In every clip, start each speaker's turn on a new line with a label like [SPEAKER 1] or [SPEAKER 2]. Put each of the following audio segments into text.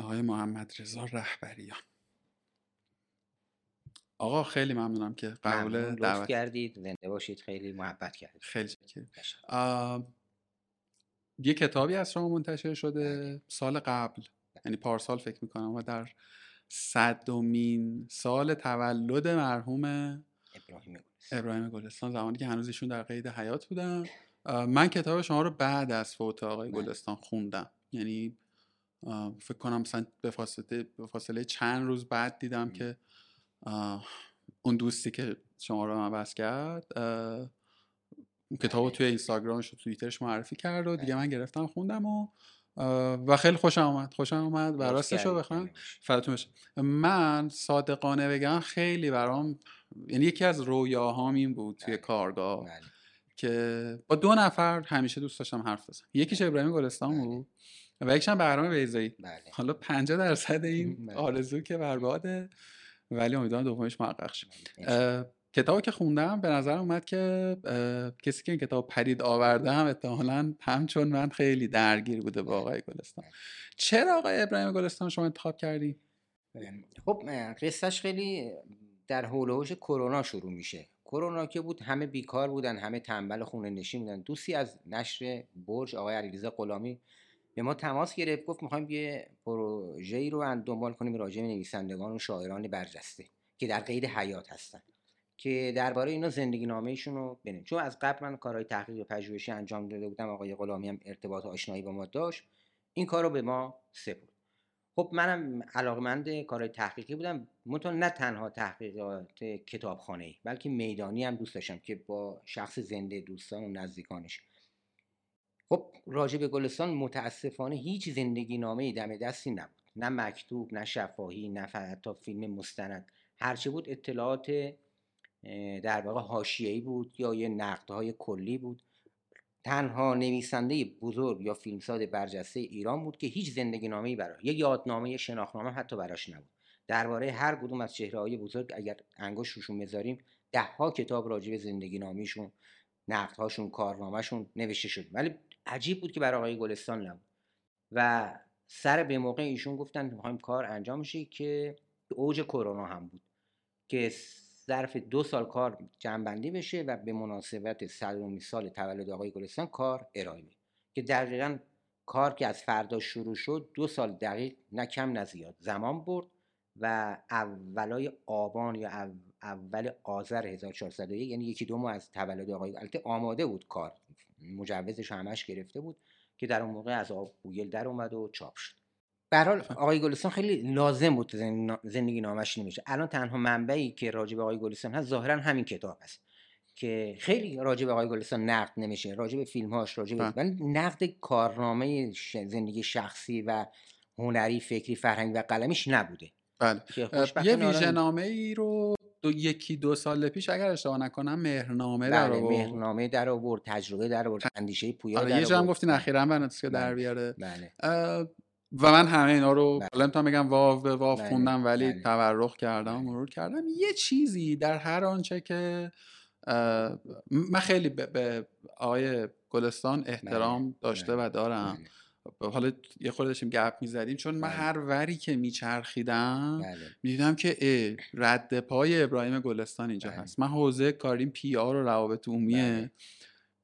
[SPEAKER 1] آقای محمد رضا رهبریان. آقا خیلی ممنونم که قبول دعوت
[SPEAKER 2] کردید. زنده باشید. خیلی محبت کردید.
[SPEAKER 1] خیلی شکر. یه کتابی از شما منتشر شده سال قبل. یعنی پارسال فکر می‌کنم و در صدمین سال تولد مرحوم
[SPEAKER 2] ابراهیم گلستان.
[SPEAKER 1] ابراهیم گلستان زمانی که هنوز ایشون در قید حیات بودن. من کتاب شما رو بعد از فوت آقای
[SPEAKER 2] بله.
[SPEAKER 1] گلستان خوندم. یعنی فکر کنم مثلا به فاصله به فاصله چند روز بعد دیدم
[SPEAKER 2] م.
[SPEAKER 1] که اون دوستی که شما رو من بس کرد کتاب
[SPEAKER 2] بله.
[SPEAKER 1] توی اینستاگرامش و توییترش معرفی کرد و دیگه
[SPEAKER 2] بله.
[SPEAKER 1] من گرفتم خوندم و و خیلی خوشم آمد خوشم آمد و راستش رو. بخوام. فداتون بشه من صادقانه بگم خیلی برام یعنی یکی از رویاهام این بود توی
[SPEAKER 2] بله.
[SPEAKER 1] کارگاه. که با دو نفر همیشه دوست داشتم حرف بزنم یکیش ابراهیم گلستان. بود و یکیش هم بهرام بیضایی.
[SPEAKER 2] بله.
[SPEAKER 1] حالا 50 درصد این
[SPEAKER 2] بله.
[SPEAKER 1] آرزو که برباده ولی امیدوارم دومیش محقق شه. اه، کتابی که خوندم به نظر اومد که کسی که این کتاب پرید آورده هم احتمالا همچون من خیلی درگیر بوده با آقای گلستان. چرا آقای ابراهیم گلستان شما انتخاب کردی؟
[SPEAKER 2] خب اه، قصهش خیلی در حول و حوش کرونا شروع میشه. کرونا که بود همه بیکار بودن همه تنبل خونه نشین بودن. دوستی از نشر برج آقای علیرضا غلامی به ما تماس گرفت گفت می‌خوایم یه پروژه‌ای رو ان- دنبال کنیم راجع به نویسندگان و شاعران برجسته که در قید حیات هستن که درباره اینا زندگی نامه‌ایشون رو بنویسیم چون از قبل من کارهای تحقیق و پژوهشی انجام داده بودم آقای غلامی هم ارتباط آشنایی با ما داشت. این کار رو به ما سپرد. خب منم علاقمند کارهای تحقیقی بودم. منتها نه تنها تحقیقات کتابخانه ای بلکه میدانی هم دوست داشتم که با شخص زنده دوستان و نزدیکانش خب راجع به گلستان متاسفانه هیچ زندگی نامه دم دستی نبود. نه مکتوب نه شفاهی نه حتی فیلم مستند. هرچه بود اطلاعات در واقع حاشیه‌ای بود یا یه نقدهای کلی بود. تنها نویسنده بزرگ یا فیلمساز برجسته ایران بود که هیچ زندگی نامه‌ای برای یک یادنامه شناخنامه حتی براش نبود. درباره هر کدوم از چهره های بزرگ اگر انگشت روشون بذاریم ده ها کتاب راجع به زندگی نامیشون نقدهاشون کارنامهشون نوشته شد ولی عجیب بود که برای آقای گلستان نبود. و سر به موقع ایشون گفتن می‌خوایم کار انجام شه که اوج کرونا هم بود. که ظرف دو سال کار جمعبندی بشه و به مناسبت صدومین سال تولد آقای گلستان کار ارائه می که دقیقا کار که از فردا شروع شد دو سال دقیق نه کم نه زیاد زمان برد و اولای آبان یا او- اول آذر 1401 یعنی یکی دو ماه از تولد آقای البته آماده بود کار مجوزش همش گرفته بود که در اون موقع از آب بوگل در اومد و چاپ شد. به حال آقای گلستان خیلی لازم بود زن- زندگی نامش نمیشه الان تنها منبعی که راجع به آقای گلستان هست ظاهرا همین کتاب هست که خیلی راجع به آقای گلستان نقد نمیشه راجع به فیلمهاش راجع به
[SPEAKER 1] بله.
[SPEAKER 2] نقد کارنامه زندگی شخصی و هنری فکری فرهنگی و قلمیش نبوده
[SPEAKER 1] بله. یه ویژه‌نامه ای رو دو یکی دو سال پیش اگر اشتباه نکنم مهرنامه در
[SPEAKER 2] بله
[SPEAKER 1] آورد
[SPEAKER 2] مهرنامه در آورد تجربه در آورد اندیشه پویا
[SPEAKER 1] آره
[SPEAKER 2] در
[SPEAKER 1] یه جا هم
[SPEAKER 2] آورد.
[SPEAKER 1] گفتین. اخیرا بناتس که در
[SPEAKER 2] بله.
[SPEAKER 1] بیاره
[SPEAKER 2] بله
[SPEAKER 1] و من همه اینا رو
[SPEAKER 2] بله.
[SPEAKER 1] حالا نمی‌تونم بگم واو به واو
[SPEAKER 2] بله،
[SPEAKER 1] خوندم ولی
[SPEAKER 2] بله.
[SPEAKER 1] تورخ کردم و. مرور کردم یه چیزی در هر آنچه که من خیلی به, آقای گلستان احترام داشته
[SPEAKER 2] بله.
[SPEAKER 1] و دارم
[SPEAKER 2] بله.
[SPEAKER 1] حالا یه خورده داشتیم گپ می‌زدیم چون من
[SPEAKER 2] بله.
[SPEAKER 1] هر وری که میچرخیدم
[SPEAKER 2] بله
[SPEAKER 1] می‌دیدم که اه، رد پای ابراهیم گلستان اینجا
[SPEAKER 2] بله.
[SPEAKER 1] هست من حوزه کاریم پی آر و روابط عمومیه
[SPEAKER 2] بله.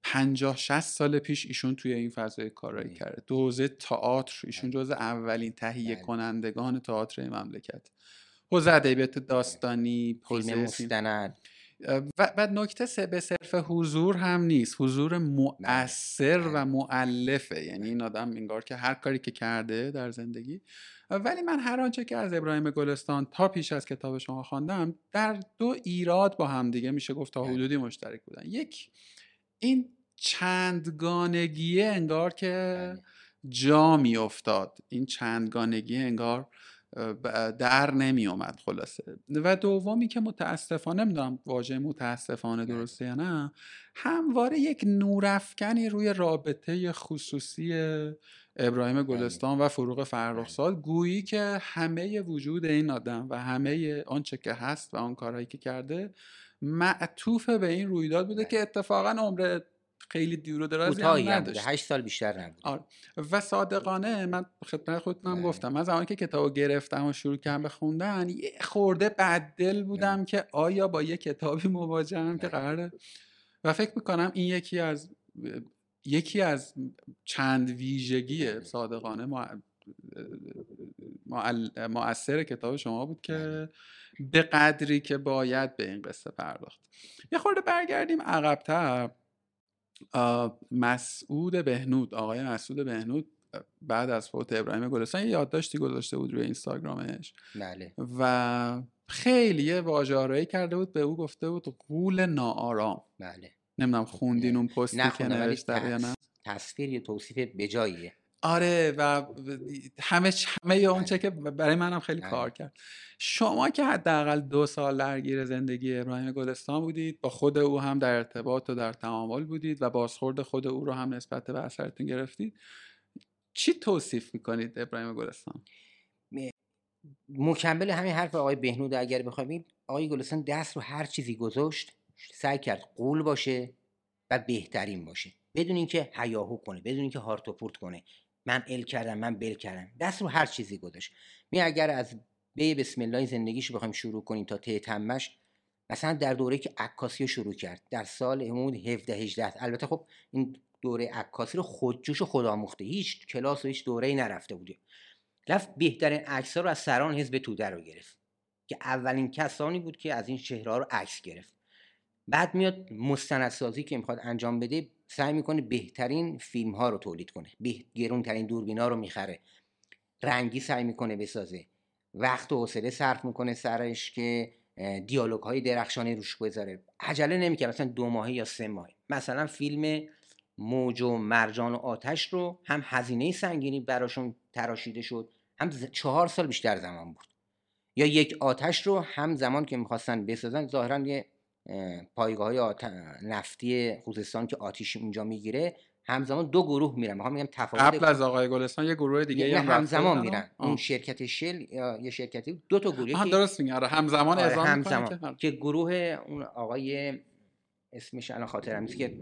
[SPEAKER 1] پنجاه 60 سال پیش ایشون توی این فضای کارایی
[SPEAKER 2] بله.
[SPEAKER 1] کرده تو حوزه تئاتر ایشون
[SPEAKER 2] بله.
[SPEAKER 1] جز اولین تهیه
[SPEAKER 2] بله.
[SPEAKER 1] کنندگان تئاتر این مملکت حوزه ادبیات داستانی حوزه
[SPEAKER 2] مستند
[SPEAKER 1] و بعد نکته سه به صرف حضور هم نیست حضور مؤثر. و معلفه یعنی این آدم انگار که هر کاری که کرده در زندگی ولی من هر آنچه که از ابراهیم گلستان تا پیش از کتاب شما خواندم در دو ایراد با هم دیگه میشه گفت تا. حدودی مشترک بودن یک این چندگانگیه انگار که
[SPEAKER 2] بله.
[SPEAKER 1] جا میافتاد این چندگانگی انگار در نمی اومد خلاصه و دومی که متاسفانه نمی‌دونم واژه متاسفانه
[SPEAKER 2] بله.
[SPEAKER 1] درسته یا نه همواره یک نورافکنی روی رابطه خصوصی ابراهیم گلستان و فروغ فرخزاد گویی که همه وجود این آدم و همه آنچه که هست و آن کارهایی که کرده معطوف به این رویداد بوده
[SPEAKER 2] بله.
[SPEAKER 1] که اتفاقا عمر خیلی دور و درازی هم
[SPEAKER 2] کوتاهی هم
[SPEAKER 1] نداشت
[SPEAKER 2] بوده 8 سال بیشتر نبوده
[SPEAKER 1] آره. و صادقانه من خدمت خودتونم
[SPEAKER 2] بله.
[SPEAKER 1] گفتم من زمانی که کتابو گرفتم و شروع کردم به خوندن یه خورده بددل بودم که آیا با یه کتابی مواجهم که. قراره و فکر می‌کنم این یکی از یکی از چند ویژگی
[SPEAKER 2] بله.
[SPEAKER 1] صادقانه معل- مؤثر کتاب شما بود که
[SPEAKER 2] بله.
[SPEAKER 1] به قدری که باید به این قصه پرداخت یه خورده برگردیم عقبتر مسعود بهنود آقای مسعود بهنود بعد از فوت ابراهیم گلستان یه یادداشتی گذاشته بود روی اینستاگرامش
[SPEAKER 2] بله.
[SPEAKER 1] و خیلی یه واژه‌آرایی کرده بود به او گفته بود قول ناآرام.
[SPEAKER 2] بله.
[SPEAKER 1] نمی‌دونم خوندین اون پستی که نوشته یا نه؟
[SPEAKER 2] تصویر یا توصیف بجاییه.
[SPEAKER 1] آره و همه همه اون چه که برای منم خیلی
[SPEAKER 2] بله.
[SPEAKER 1] کار کرد. شما که حداقل دو سال درگیر زندگی ابراهیم گلستان بودید با خود او هم در ارتباط و در تعامل بودید و بازخورد خود او رو هم نسبت به اثرتون گرفتید چی توصیف می‌کنید ابراهیم گلستان؟
[SPEAKER 2] مکمل همین حرف آقای بهنود اگر بخوایم آقای گلستان دست رو هر چیزی گذاشت سعی کرد قول باشه و بهترین باشه. بدون اینکه هیاهو کنه بدون اینکه هارت و پورت کنه. من ال کردم من بل کردم. دست رو هر چیزی گذاشت. می اگر از به بسم الله زندگیش بخوایم شروع کنیم تا ته تمش مثلا در دوره که عکاسی رو شروع کرد در سال حدود 17 18 البته خب این دوره عکاسی رو خودجوش و خودآموخته. هیچ کلاس و هیچ دوره‌ای نرفته بوده. رفت بهترین عکس رو از سران حزب توده رو گرفت. که اولین کسانی بود که از این چهره رو عکس گرفت. بعد میاد مستندسازی که می‌خواد انجام بده سعی می‌کنه بهترین فیلم ها رو تولید کنه. به گرونترین دوربینا رو می‌خره. رنگی سعی می‌کنه بسازه. وقت و حوصله صرف می‌کنه سرش که دیالوگ های درخشانی روش بذاره. عجله نمی‌کنه مثلا دو ماهه یا سه ماهه. مثلا فیلم موج و مرجان و آتش رو هم هزینه سنگینی براشون تراشیده شد. هم چهار سال بیشتر زمان بود. یا یک آتش رو هم زمان که می‌خواستن بسازن ظاهرا یه پایگاه های آت... نفتی خوزستان که آتیش اونجا می‌گیره همزمان دو گروه میرن. می‌خوام میگم تفاوت
[SPEAKER 1] قبل از آقای گلستان یه گروه دیگه
[SPEAKER 2] یعنی
[SPEAKER 1] هم
[SPEAKER 2] همزمان میرن.
[SPEAKER 1] آه.
[SPEAKER 2] اون شرکت شل یا یه شرکتی دو تا گروه که-
[SPEAKER 1] درست میگه آره همزمان
[SPEAKER 2] آره،
[SPEAKER 1] اعزام
[SPEAKER 2] همزمان.
[SPEAKER 1] که
[SPEAKER 2] که گروه اون آقای اسمش الان خاطرم نیست که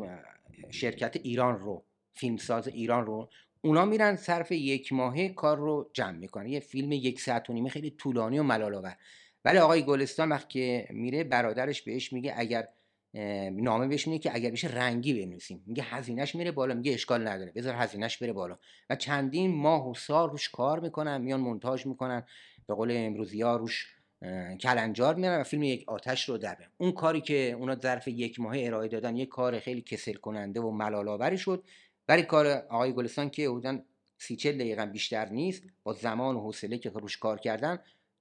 [SPEAKER 2] شرکت ایران رو فیلمساز ایران رو اونا میرن صرف یک ماهه کار رو جمع می‌کنن. یه فیلم یک ساعت و نیمه خیلی طولانی و ملال‌آور ولی آقای گلستان وقتی که میره برادرش بهش میگه اگر نامه بهش میگه که اگر بشه رنگی بنویسیم. میگه هزینهش میره بالا میگه اشکال نداره بذار هزینهش بره بالا. و چندین ماه و سال روش کار می‌کنن میان مونتاژ می‌کنن به قول امروزی ها روش کلنجار میارن و فیلم یک آتش رو در اون کاری که اونا ظرف یک ماه ارائه دادن یک کار خیلی کسل کننده و ملال‌آوری شد. ولی کار آقای گلستان که حدوداً سی چل دقیقه بیشتر نیست با زمان و حوصله که روش کار کردن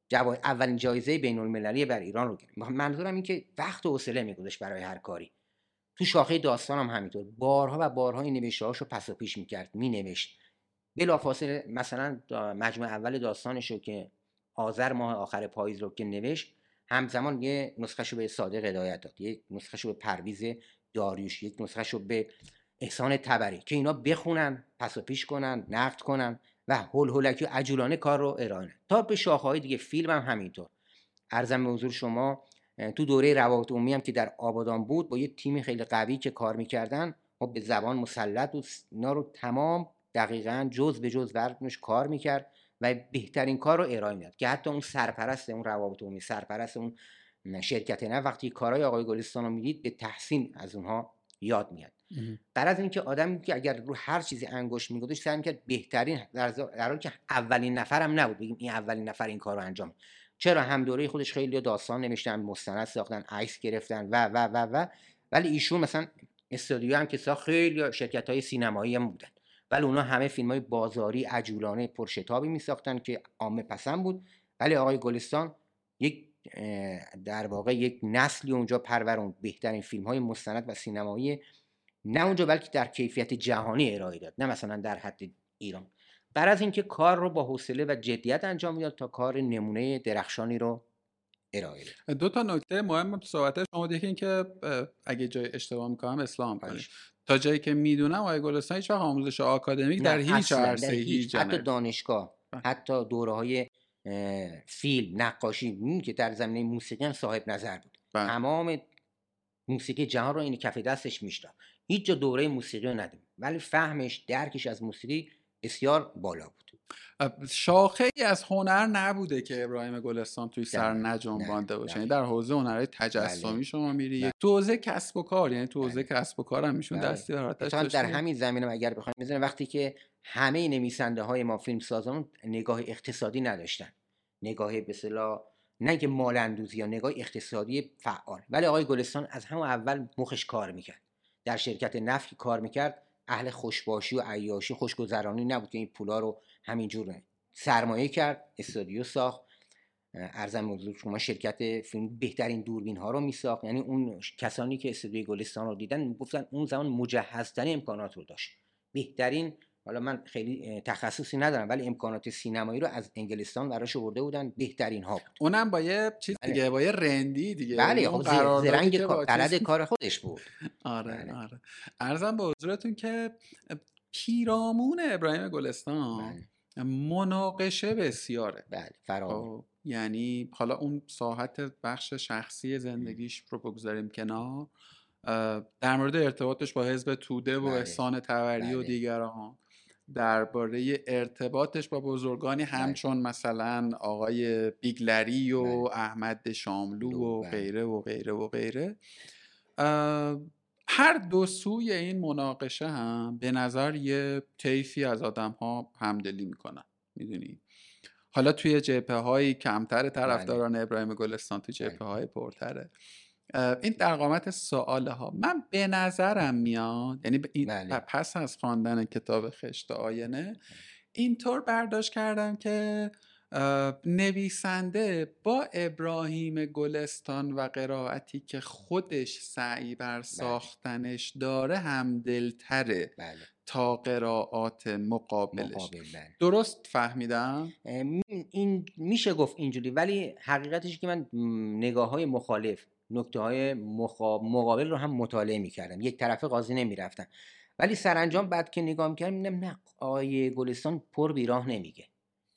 [SPEAKER 2] جوای اولین جایزه بین المللی بر ایران رو گرفت. منظورم این که وقت و حوصله میگذاشت برای هر کاری. تو شاخه داستان هم همینطور. بارها و بارها این نوشته رو پس و پیش می‌کرد مینوشت. بلافاصله مثلا مجموعه اول داستانش رو که آذر ماه آخر پاییز رو که نوشت همزمان یه نسخه رو به صادق هدایت داد. یک نسخه رو به پرویز داریوش یک نسخه رو به احسان تبری که اینا بخونن پس و پیش کنن نقد کنن. و هول هولکی عجولانه کار رو ارائه. تا به شاخه‌های دیگه فیلم هم همینطور. ارزم به حضور شما تو دوره روابط عمومی هم که در آبادان بود با یه تیم خیلی قوی که کار می‌کردن ما به زبان مسلط و اینا رو تمام دقیقا جز به جز ورقش کار می‌کرد و بهترین کار رو ارائه می‌داد. که حتی اون سرپرست اون روابط عمومی سرپرست اون شرکت نه وقتی کارهای آقای گلستان رو می‌دید به تحسین از اونها یاد میاد در از اینکه آدمی که اگر رو هر چیزی انگشت میگذاشت سعی می‌کرد بهترین در حالی که اولین نفرم نبود بگیم این اولین نفر این کار رو انجام. چرا؟ هم دوره خودش خیلی داستان نوشتن مستند ساختن عکس گرفتن و و و و. ولی ایشون مثلا استودیو هم که ساخت خیلی شرکت های سینمایی هم بودن. ولی اونا همه فیلم های بازاری عجولانه پرشتابی می ساختن که عامه پسند بود. ولی آقای گلستان یک در واقع یک نسلی اونجا پرورون. بهترین فیلم های مستند و سینمایی نه اونجا بلکه در کیفیت جهانی ارائه داد نه مثلا در حد ایران بر از اینکه کار رو با حوصله و جدیت انجام می‌داد تا کار نمونه درخشانی رو ارائه داد
[SPEAKER 1] دو تا نکته مهم صحبت شما. یکی اینکه اگه جای اشتباه می‌کنم اسلام کنید. تا جایی که می‌دونم آقای گلستان هیچ وقت آموزش آکادمیک در هیچ
[SPEAKER 2] در
[SPEAKER 1] عرصه هیچ
[SPEAKER 2] حتی
[SPEAKER 1] جانب.
[SPEAKER 2] دانشگاه
[SPEAKER 1] بله.
[SPEAKER 2] حتی دوره های فیلم نقاشی که در زمینه موسیقی هم صاحب نظر بود
[SPEAKER 1] بله.
[SPEAKER 2] تمام موسیقی جهان رو این کف دستش میشناخت هیچ جا دوره موسیقی رو ندیم ولی فهمش درکش از موسیقی بسیار بالا بود.
[SPEAKER 1] شاخه ای از هنر نبوده که ابراهیم گلستان توی سر نجنبانده باشه. یعنی در حوزه هنرهای تجسمی بله. شما میری تو حوزه کسب و کار یعنی تو حوزه بله. کسب و کار هم میشون بله. دستی
[SPEAKER 2] در همین زمینه اگر بخوایم بزنیم وقتی که همه نویسنده های ما فیلم سازان نگاه اقتصادی نداشتن. نگاه به نه اینکه مال اندوزی یا نگاه اقتصادی فعال. ولی آقای گلستان از همون اول مخش کار می‌کرد. در شرکت نفت کار می‌کرد اهل خوشباشی و عیاشی خوشگذرانی نبود که این پولا رو همینجور سرمایه کرد استودیو ساخت. ارزم موضوع شما شرکت فیلم بهترین دوربین ها رو میساخت. یعنی اون کسانی که استودیوی گلستان رو دیدن گفتن اون زمان مجهزترین امکانات رو داشت. بهترین حالا من خیلی تخصصی ندارم ولی امکانات سینمایی رو از انگلستان براش آورده بودن بهترین ها بود
[SPEAKER 1] اونم با یه چیز بله. دیگه با یه رندی دیگه
[SPEAKER 2] بله خب زرنگ کار کار خودش بود
[SPEAKER 1] آره بله. آره ارزم به حضورتون که پیرامون ابراهیم گلستان بله. مناقشه بسیاره
[SPEAKER 2] بله فراوان خب،
[SPEAKER 1] یعنی حالا اون ساحت بخش شخصی زندگیش رو بگذاریم کنار در مورد ارتباطش با حزب توده و بله. احسان توری و بله. دیگران درباره ارتباطش با بزرگانی بله. همچون مثلا آقای بیگلری و احمد شاملو و غیره و غیره و غیره. هر دو سوی این مناقشه هم به نظر یه طیفی از آدم ها همدلی می‌کنن. می‌دونی؟ حالا توی جبهه هایی کمتر طرفداران ابراهیم گلستان توی جبهه های پرتره. این در قامت سواله ها من به نظرم میاد یعنی بله. پس از خواندن کتاب خشت آینه اینطور برداشت کردم که نویسنده با ابراهیم گلستان و قرائتی که خودش سعی بر بله. ساختنش داره هم دلتره بله. تا قرائات مقابلش بله. درست فهمیدم
[SPEAKER 2] این میشه گفت اینجوری ولی حقیقتش که من نگاه های مخالف نکته های مقابل رو هم مطالعه می‌کردم. یک طرفه قاضی نمی‌رفتم ولی سرانجام بعد که نگاه می‌کردم نه آیه گلستان پر بیراه نمیگه.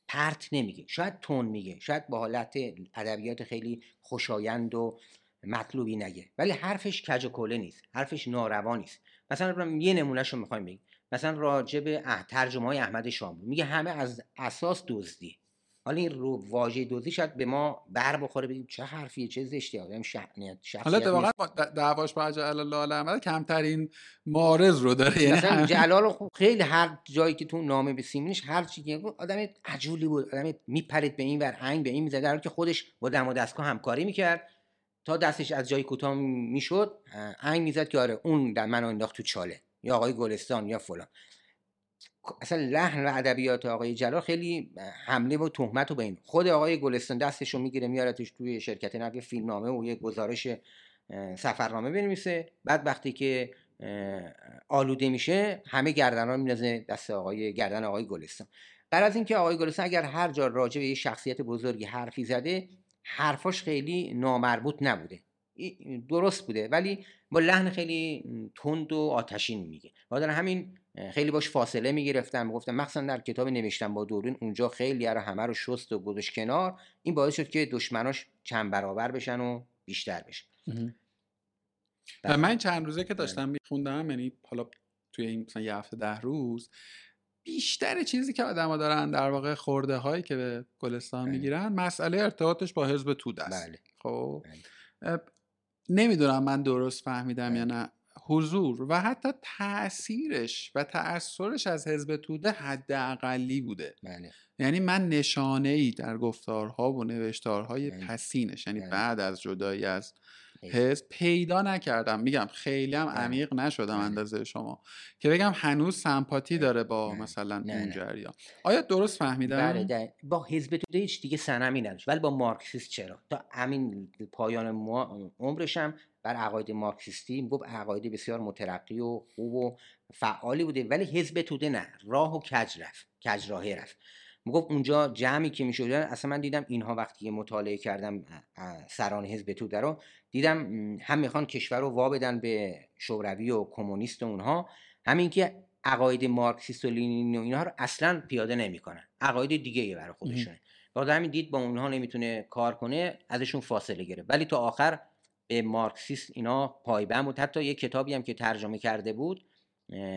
[SPEAKER 2] پرت نمیگه. شاید تون میگه. شاید با حالت ادبیات خیلی خوشایند و مطلوبی نگه. ولی حرفش کج و کله نیست. حرفش ناروا نیست. مثلا یه نمونهش رو می‌خوایم بگیم. مثلا راجع به ترجمه های احمد شاملو میگه همه از اساس دزدی. حالا این رو واژه دوزی شاید به ما بر بخوره بگیم چه حرفیه چه زشتی آدم شخصیت
[SPEAKER 1] حالا واقعا دعواش با جلال الله کمترین مارز رو داره
[SPEAKER 2] یعنی مثلا جلال خوب خیلی هر جایی که تو نامه به سیمینش هر چی که آدم عجولی بود آدم میپرید به این ور عین به این می‌زد در که خودش با دم و دستگاه همکاری می‌کرد. تا دستش از جای کوتاه می‌شد عین می‌زد که آره اون در منو انداخت تو چاله یا آقای گلستان یا فلان. اصلا لحن و ادبیات آقای جلال خیلی حمله و تهمت و به این خود آقای گلستان دستش رو می‌گیره میارتش توی شرکت نقل فیلمنامه و یه گزارش سفرنامه بنویسه. بعد وقتی که آلوده میشه همه گردن ها میندازه دست آقای گردن آقای گلستان. بر از اینکه آقای گلستان اگر هر جا راجع به یه شخصیت بزرگی حرفی زده حرفاش خیلی نامربوط نبوده. درست بوده. ولی با لحن خیلی تند و آتشین میگه و همین خیلی باش فاصله می‌گرفتم گفتم مخصوصا در کتاب نوشتم با دورین اونجا خیلی رو همه رو شست و گذاشت کنار این باعث شد که دشمناش چند برابر بشن و بیشتر بشن
[SPEAKER 1] و من چند روزه که بله. داشتم میخوندم یعنی حالا توی این مثلا یه هفته ده روز بیشتر چیزی که آدما دارن در واقع خورده هایی که به گلستان بله. می‌گیرن مسئله ارتباطش با حزب توده است بله. خب بله. نمی‌دونم من درست فهمیدم یا نه حضور و حتی تاثیرش و تأثیرش از حزب توده حد اقلی بوده
[SPEAKER 2] بله.
[SPEAKER 1] یعنی من نشانه ای در گفتارها و نوشتارهای بله. پسینش یعنی بله. بعد از جدایی از حزب پیدا نکردم. میگم خیلی هم. عمیق نشدم. اندازه شما. که بگم هنوز سمپاتی داره با مثلا اون جریان. آیا درست فهمیدم؟
[SPEAKER 2] بله با حزب توده هیچ دیگه سنمی نداشت. ولی با مارکسیست چرا؟ تا همین پایان عمرش هم بر عقاید مارکسیستی گفت عقاید بسیار مترقی و خوب و فعالی بوده. ولی حزب توده نه. راه و کج رفت. کج راهی رفت. می‌گفت اونجا جمعی که می‌شد اصلا من دیدم اینها وقتی مطالعه کردم سران حزب توده رو دیدم هم می‌خوان کشور رو وا بدن به شوروی و کمونیست و اونها. همین که عقاید مارکسیست و لینین و اینها رو اصلا پیاده نمی‌کنن. عقاید دیگه ای برای خودشونه. بعد همین دید با اونها نمی‌تونه کار کنه ازشون فاصله گرفت. ولی تا آخر به مارکسیست اینا پایبند بود. حتی یه کتابی هم که ترجمه کرده بود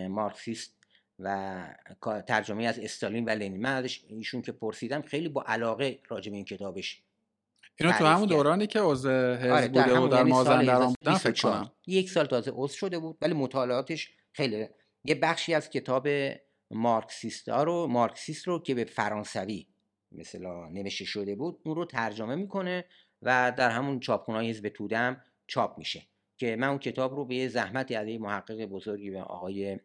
[SPEAKER 2] مارکسیست و ترجمه از استالین و لنین. من ازش ایشون که پرسیدم خیلی با علاقه راجع به این کتابش
[SPEAKER 1] اینو تو همون دورانی که عضو حزب آره بوده و در یعنی مازندران بودن فکر کنم.
[SPEAKER 2] یک سال تازه عضو شده بود ولی مطالعاتش خیلی یه بخشی از کتاب مارکسیست ها رو مارکسیست رو که به فرانسوی مثلا نوشته شده بود اون رو ترجمه می‌کنه و در همون چاپخونه حزب تودم چاپ میشه. که من اون کتاب رو به زحمتی از محقق بزرگی به آقای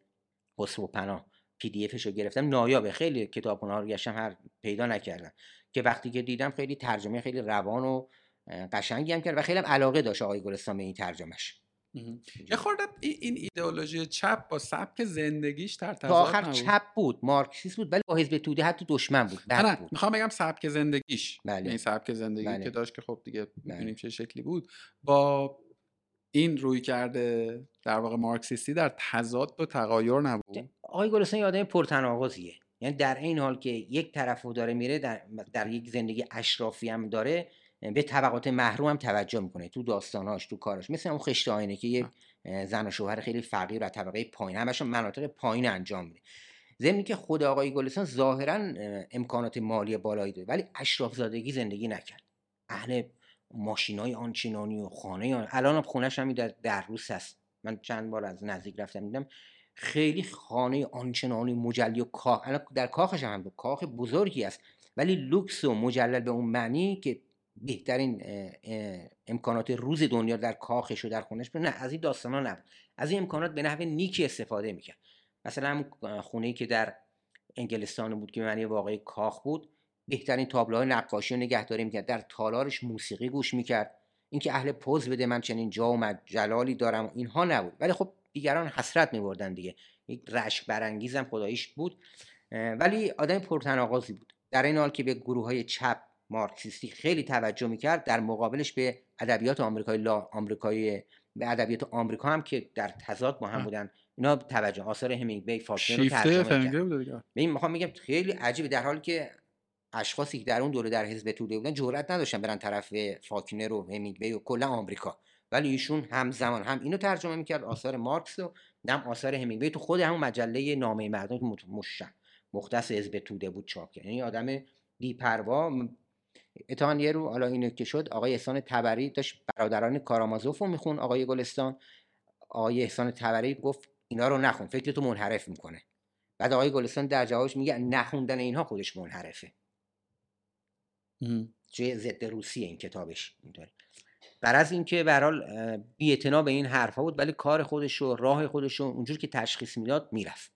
[SPEAKER 2] خسرو پناه پی دی افش رو گرفتم نایابه خیلی کتابخونه ها رو گشتم هر پیدا نکردم که وقتی که دیدم خیلی ترجمه خیلی روان و قشنگی هم کرد و خیلی هم علاقه داشت آقای گلستان به این ترجمهش
[SPEAKER 1] یه خورده این ایدئولوژی چپ با سبک زندگیش در
[SPEAKER 2] تضاد آخر نبود. چپ بود مارکسیست بود ولی با حزب توده حتی دشمن بود
[SPEAKER 1] نه بود. می‌خوام بگم سبک زندگیش بله. این سبک زندگی بله. که داشت که خب دیگه بله. چه شکلی بود با این روی کرده در واقع مارکسیستی در تضاد و تغایر نبود؟
[SPEAKER 2] آقای گلستان یه آدم پرتناقضیه. یعنی در این حال که یک طرف داره میره در, در یک زندگی اشرافی هم داره به طبقات محروم هم توجه می‌کنه. تو داستاناش تو کاراش مثل اون خشت آینه که یک زن و شوهر خیلی فقیر و طبقه پایین همشون مناطق پایین انجام میده. ضمن که خود آقای گلستان ظاهرا امکانات مالی بالایی داره ولی اشراف زادگی زندگی نکرد. اهل ماشینای آنچنانی و خانه آن. الان خونش هم در, در روز هست. من چند بار از نزدیک رفتم دیدم خیلی خانه آنچنانی مجلی و کاخ در کاخش هم کاخ بزرگی است ولی لوکس و مجلل به اون معنی که بهترین امکانات روز دنیا در کاخش و در خونش نه از این داستان ها نبود. از این امکانات به نحو نیکی استفاده می‌کرد. مثلا خونه ای که در انگلستان بود که معنی واقعی کاخ بود بهترین تابلوهای نقاشی رو نگهداری می‌کرد در تالارش موسیقی گوش می‌کرد. اینکه اهل پوز بده من چنین جا و جلالی دارم اینها نبود. ولی خب دیگران حسرت میبردن دیگه. یک رشک برانگیزم خداییش بود. ولی آدم پرتناقضی بود. در این حال که به گروه های چپ مارکسیستی خیلی توجه می‌کرد در مقابلش به ادبیات آمریکایی لا آمریکایی به ادبیات آمریکا هم که در تضاد با هم بودن اینا توجه آثار همینگوی فاکنر رو ترجمه کرد. می‌خوام میگم خیلی عجیبه. در حالی که اشخاصی که در اون دوره در حزب توده بودن جرئت نداشتن برن طرف فاکنر و همینگوی و کلا آمریکا. ولی ایشون همزمان هم اینو ترجمه می‌کرد آثار مارکس و هم آثار همینگوی تو خود همون مجله نامه مردم که مختص حزب توده بود چاپ کرد. یعنی آدم بی‌پروا اتفاقا یه رو حالا اینو که شد آقای احسان تبری داشت برادران کارامازوف رو میخون آقای گلستان. آقای احسان تبری گفت اینا رو نخون فکر تو منحرف می‌کنه. بعد آقای گلستان در جوابش میگه نخوندن اینها خودش منحرفه. چه ضد روسیه این کتابش اینطوری. بر از اینکه به حال بی به این حرفها بود ولی کار خودش و راه خودش رو اونجور که تشخیص می‌داد می‌رفت.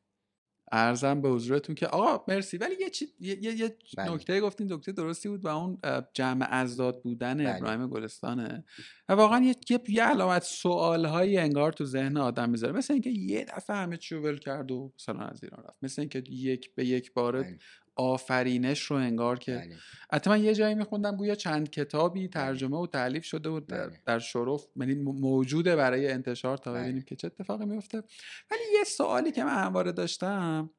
[SPEAKER 1] ارزم به حضورتون که آقا مرسی. ولی یه, چی... یه, یه, بله. نکته گفتین دکتر درستی بود و اون جمع ازداد بودن بله. ابراهیم گلستانه. و واقعا یه, یه علامت سوال هایی انگار تو ذهن آدم می‌ذاره. مثل اینکه یه دفعه همه چی ول کرد و مثلا از ایران رفت. مثل اینکه یک به یک باره بله. آفرینش رو انگار که حتی من یه جایی میخوندم گویا چند کتابی بله. ترجمه و تعلیف شده بود در, بله. در شرف یعنی موجوده برای انتشار تا ببینیم بله. که چه اتفاقی میفته ولی یه سوالی که من همواره داشتم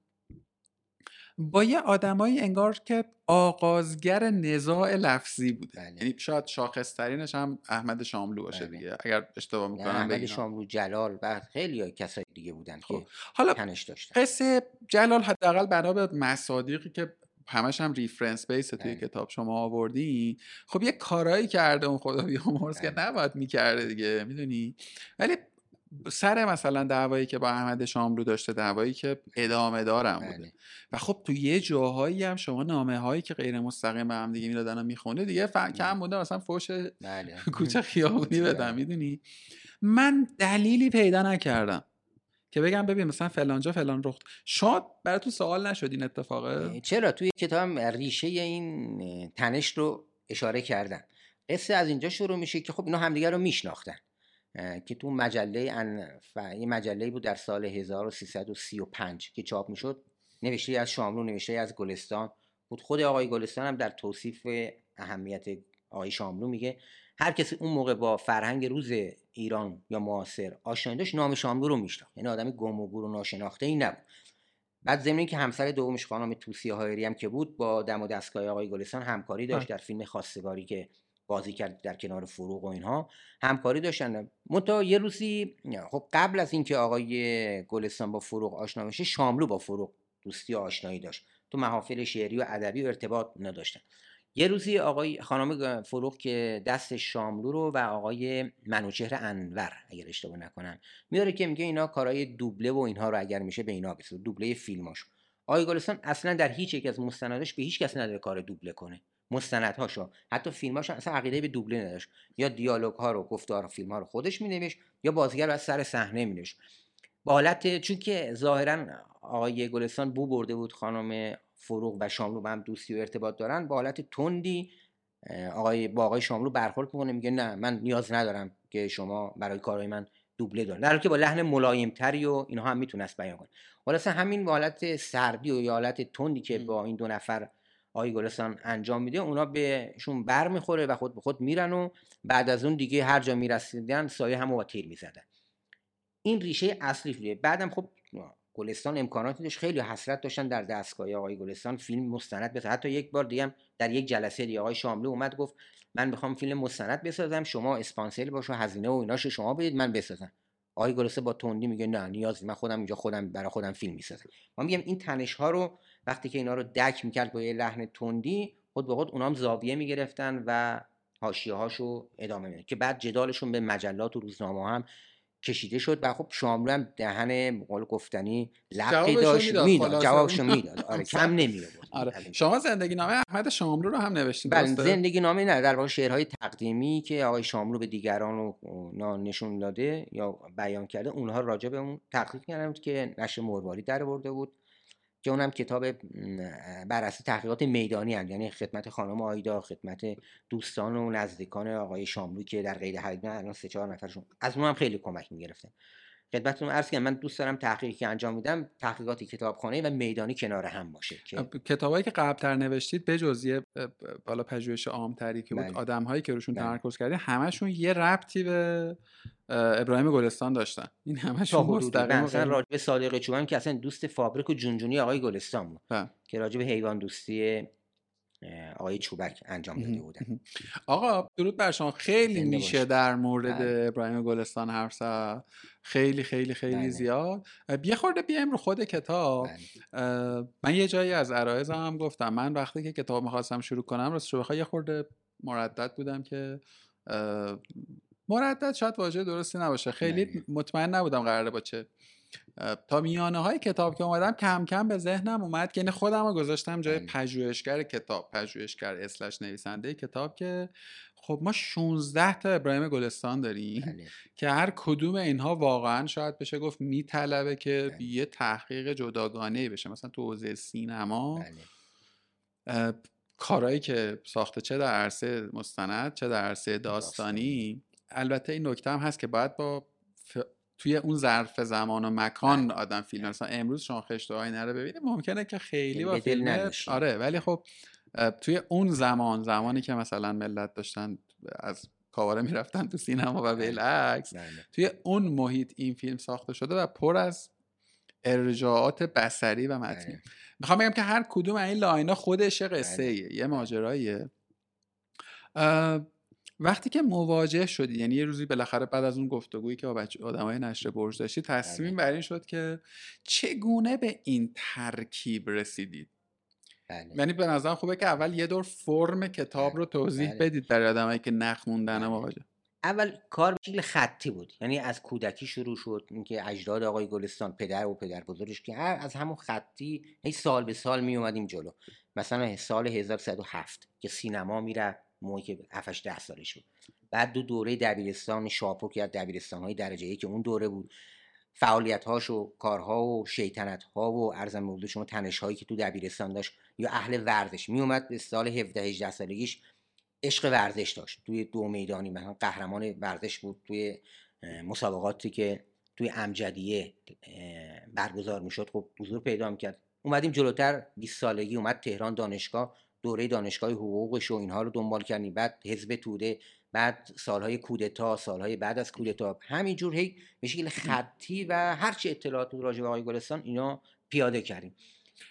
[SPEAKER 1] با یه آدمایی انگار که آغازگر نزاع لفظی بوده بله. یعنی شاید شاخصترینش هم احمد شاملو باشه بله. دیگه اگر اشتباه می‌کنم
[SPEAKER 2] احمد شاملو جلال و خیلی کسای دیگه بودن خب. که حالا تنش
[SPEAKER 1] داشتن قصه جلال حداقل بنا به مصادیقی که همش هم ریفرنس بیس توی بله. کتاب شما آوردی خب یه کارایی کرده اون خدا بیامرز که نباید می‌کرده دیگه می‌دونی ولی سر مثلا دعوایی که با احمد شاملو داشته دعوایی که ادامه دارم بوده. بله. و خب تو یه جاهایی هم شما نامه هایی که غیر مستقیم به هم دیگه می‌دادن و می‌خونه دیگه ف... کم بله. بوده مثلا فوش بله. کوچه خیابونی بدم می‌دونی؟ من دلیلی پیدا نکردم که بگم ببین مثلا فلانجا فلان رخت. شاد برای تو سوال نشد این اتفاقه
[SPEAKER 2] چرا؟ توی کتاب ریشه این تنش رو اشاره کردن. قصه از اینجا شروع میشه که خب اینا همدیگه رو میشناختن. که تو مجله انف... یه مجله بود در سال 1335 که چاپ می‌شد. نوشته از شاملو نوشته از گلستان بود. خود آقای گلستان هم در توصیف اهمیت آقای شاملو میگه. هر کسی اون موقع با فرهنگ روز ایران یا معاصر آشنایی داشت نام شاملو رو میشناخت. یعنی آدم گم و گور و ناشناخته ای نبود. بعد ضمن که همسر دومش خانم توسی هایری هم که بود با دم و دستگاه آقای گلستان همکاری داشت در فیلم خواستگاری که بازی کرد در کنار فروغ و اینها همکاری داشتن. منتها یه روزی خب قبل از اینکه آقای گلستان با فروغ آشنا بشه شاملو با فروغ دوستی آشنایی داشت. تو محافل شعری و ادبی و ارتباط نداشتن یه روزی آقای خانم فروغ که دست شاملو رو و آقای منوچهر انور اگر اشتباه نکنم میاره که میگه اینا کارهای دوبله و اینها رو اگر میشه به اینا بسه دوبله فیلماش آقای گلستان اصلا در هیچ یک از مستنداش به هیچ کس نداره کار دوبله کنه. مستندهاشو. حتی فیلماش اصلا عقیده به دوبله نداشت. یا دیالوگ ها رو گفتار فیلم ها رو خودش مینوشت یا بازیگر از سر صحنه مینوشت. با حالت چون که ظاهرا آقای گلستان بو برده بود خانم فروغ و شاملو با هم دوستی و ارتباط دارن با حالت تندی آقای با آقای شاملو برخورد می‌کنه میگه نه من نیاز ندارم که شما برای کارهای من دوبله دارن در که با لحن ملایم تری و اینها هم می‌تونست بیان کنه. خلاص همین حالت سردی و یا حالت تندی که با این دو نفر آقای گلستان انجام میده اونا بهشون بر می‌خوره و خود به خود میرن و بعد از اون دیگه هر جا می‌رسیدن سایه همو با تیر می‌زدن. این ریشه اصلی شده. بعدم خب گلستان امکاناتی داشت خیلی حسرت داشتن در دستگاه آقای گلستان. فیلم مستند بسازن حتی یک بار دیگه در یک جلسه دیگه آقای شاملو اومد گفت من می‌خوام فیلم مستند بسازم شما اسپانسر باشو هزینه و ایناش شما بدید من بسازم. آقای گلستان با تندی میگه نه نیاز من خودم اینجا خودم برای خودم فیلم می‌سازم. ما میگم این تنش ها رو وقتی که اینا رو دک می‌کرد با یه لحن تندی خود به خود اونام زاویه می‌گرفتن و حاشیه هاشو ادامه میدن که بعد جدالشون به مجلات و روزنامه هم کشیده شد و خب شاملو هم دهن قول گفتنی لقی داشت می‌داد جوابشو می‌داد. آره کم نمی
[SPEAKER 1] آره. شما زندگی نامه احمد شاملو رو هم نوشتید
[SPEAKER 2] بله زندگی نامه نه در واقع شعرهای تقدیمی که آقای شاملو به دیگران رو نشون داده یا بیان کرده اونها راجع به اون تحقیق کردم که نشر مرواری در برده بود. که اونم کتاب بر اساس تحقیقات میدانی هست یعنی خدمت خانم آیدا خدمت دوستان و نزدیکان آقای شاملو که در قید حقیقت الان سه چهار نفرشون. از اونم خیلی کمک می‌گرفتن. خدمتتون عرض کنم من دوست دارم تحقیقی که انجام میدم تحقیقاتی کتابخانه و میدانی کنار هم باشه که
[SPEAKER 1] کتابایی که قبلتر نوشتید به جزیه بالا پژوهش عامتری که بود بله. آدمهایی که روشون بله. تمرکز کردید همشون یه ربطی به ابراهیم گلستان داشتن این همشون
[SPEAKER 2] مستقیم مثلا راجب صادق چوبان که اصلا دوست فابریک و جونجونی آقای گلستان بود بله. که راجب حیوان دوستی آقای چوبک انجام داده بودن.
[SPEAKER 1] آقا درود بر شما. خیلی میشه در مورد بله. ابراهیم گلستان حرف زد. خیلی خیلی خیلی بله. زیاد. یه خورده بیایم رو خود کتاب. بله. من یه جایی از عرایزم هم گفتم. من وقتی که کتاب می‌خواستم شروع کنم راست بخوای یه خورده مردد بودم که مردد شاید واژه درستی نباشه. خیلی مطمئن نبودم قراره با چه تا میانه های کتاب که اومدم کم کم به ذهنم اومد که یعنی خودم رو گذاشتم جای بله. پژوهشگر کتاب پژوهشگر اسلش نویسنده کتاب که خب ما 16 تا ابراهیم گلستان داریم بله. که هر کدوم اینها واقعا شاید بشه گفت میطلبه که بله. یه تحقیق جداگانه بشه مثلا تو حوزه سینما کارهایی که ساخته چه در عرصه مستند چه در عرصه داستانی البته این نکته هم هست که باید با توی اون ظرف زمان و مکان بله. آدم فیلم مثلا امروز شما خشت آینه رو ببینید ممکنه که خیلی با فیلم آره ولی خب توی اون زمان زمانی که مثلا ملت داشتن از کاواره می‌رفتن تو سینما و بله. بالعکس بله. توی اون محیط این فیلم ساخته شده و پر از ارجاعات بسری و متنی می‌خوام بگم که هر کدوم این لاینا خودش قصه یه ماجراییه وقتی که مواجه شدی یعنی یه روزی بالاخره بعد از اون گفتگویی که با بچه آدمای نشر برج داشتی تصمیم بله. بر این شد که چگونه به این ترکیب رسیدید بله. یعنی به نظرم خوبه که اول یه دور فرم کتاب رو توضیح بله. بدید برای آدمایی که نخ موندن مواجه.
[SPEAKER 2] اول کار به خطی بود. یعنی از کودکی شروع شد اینکه اجداد آقای گلستان پدر و پدر بزرگش که از همون خطی هی سال به سال می اومدیم جلو. مثلا سال 1107 که سینما میره موقعی که 7 ده سالش بود. بعد دو دوره دبیرستان شاپو که دبیرستان های درجه ای که اون دوره بود. فعالیت هاش و کارها و شیطنت ها و ارزم مورد شما تنش هایی که تو دبیرستان داشت یا اهل ورزش می اومد به سال 17 18 سالگیش عشق ورزش داشت. توی دو میدانی مثلا قهرمان ورزش بود توی مسابقاتی که توی امجدیه برگزار می‌شد. خب حضور پیدا می‌کرد. اومدیم جلوتر 20 سالگی اومد تهران دانشگاه. دوره دانشگاه حقوقش و اینها رو دنبال کردیم. بعد حزب توده بعد سالهای کودتا سالهای بعد از کودتا. همینجور هی به شکل خطی و هرچی اطلاعات راجع به آقای گلستان اینا پیاده کردیم.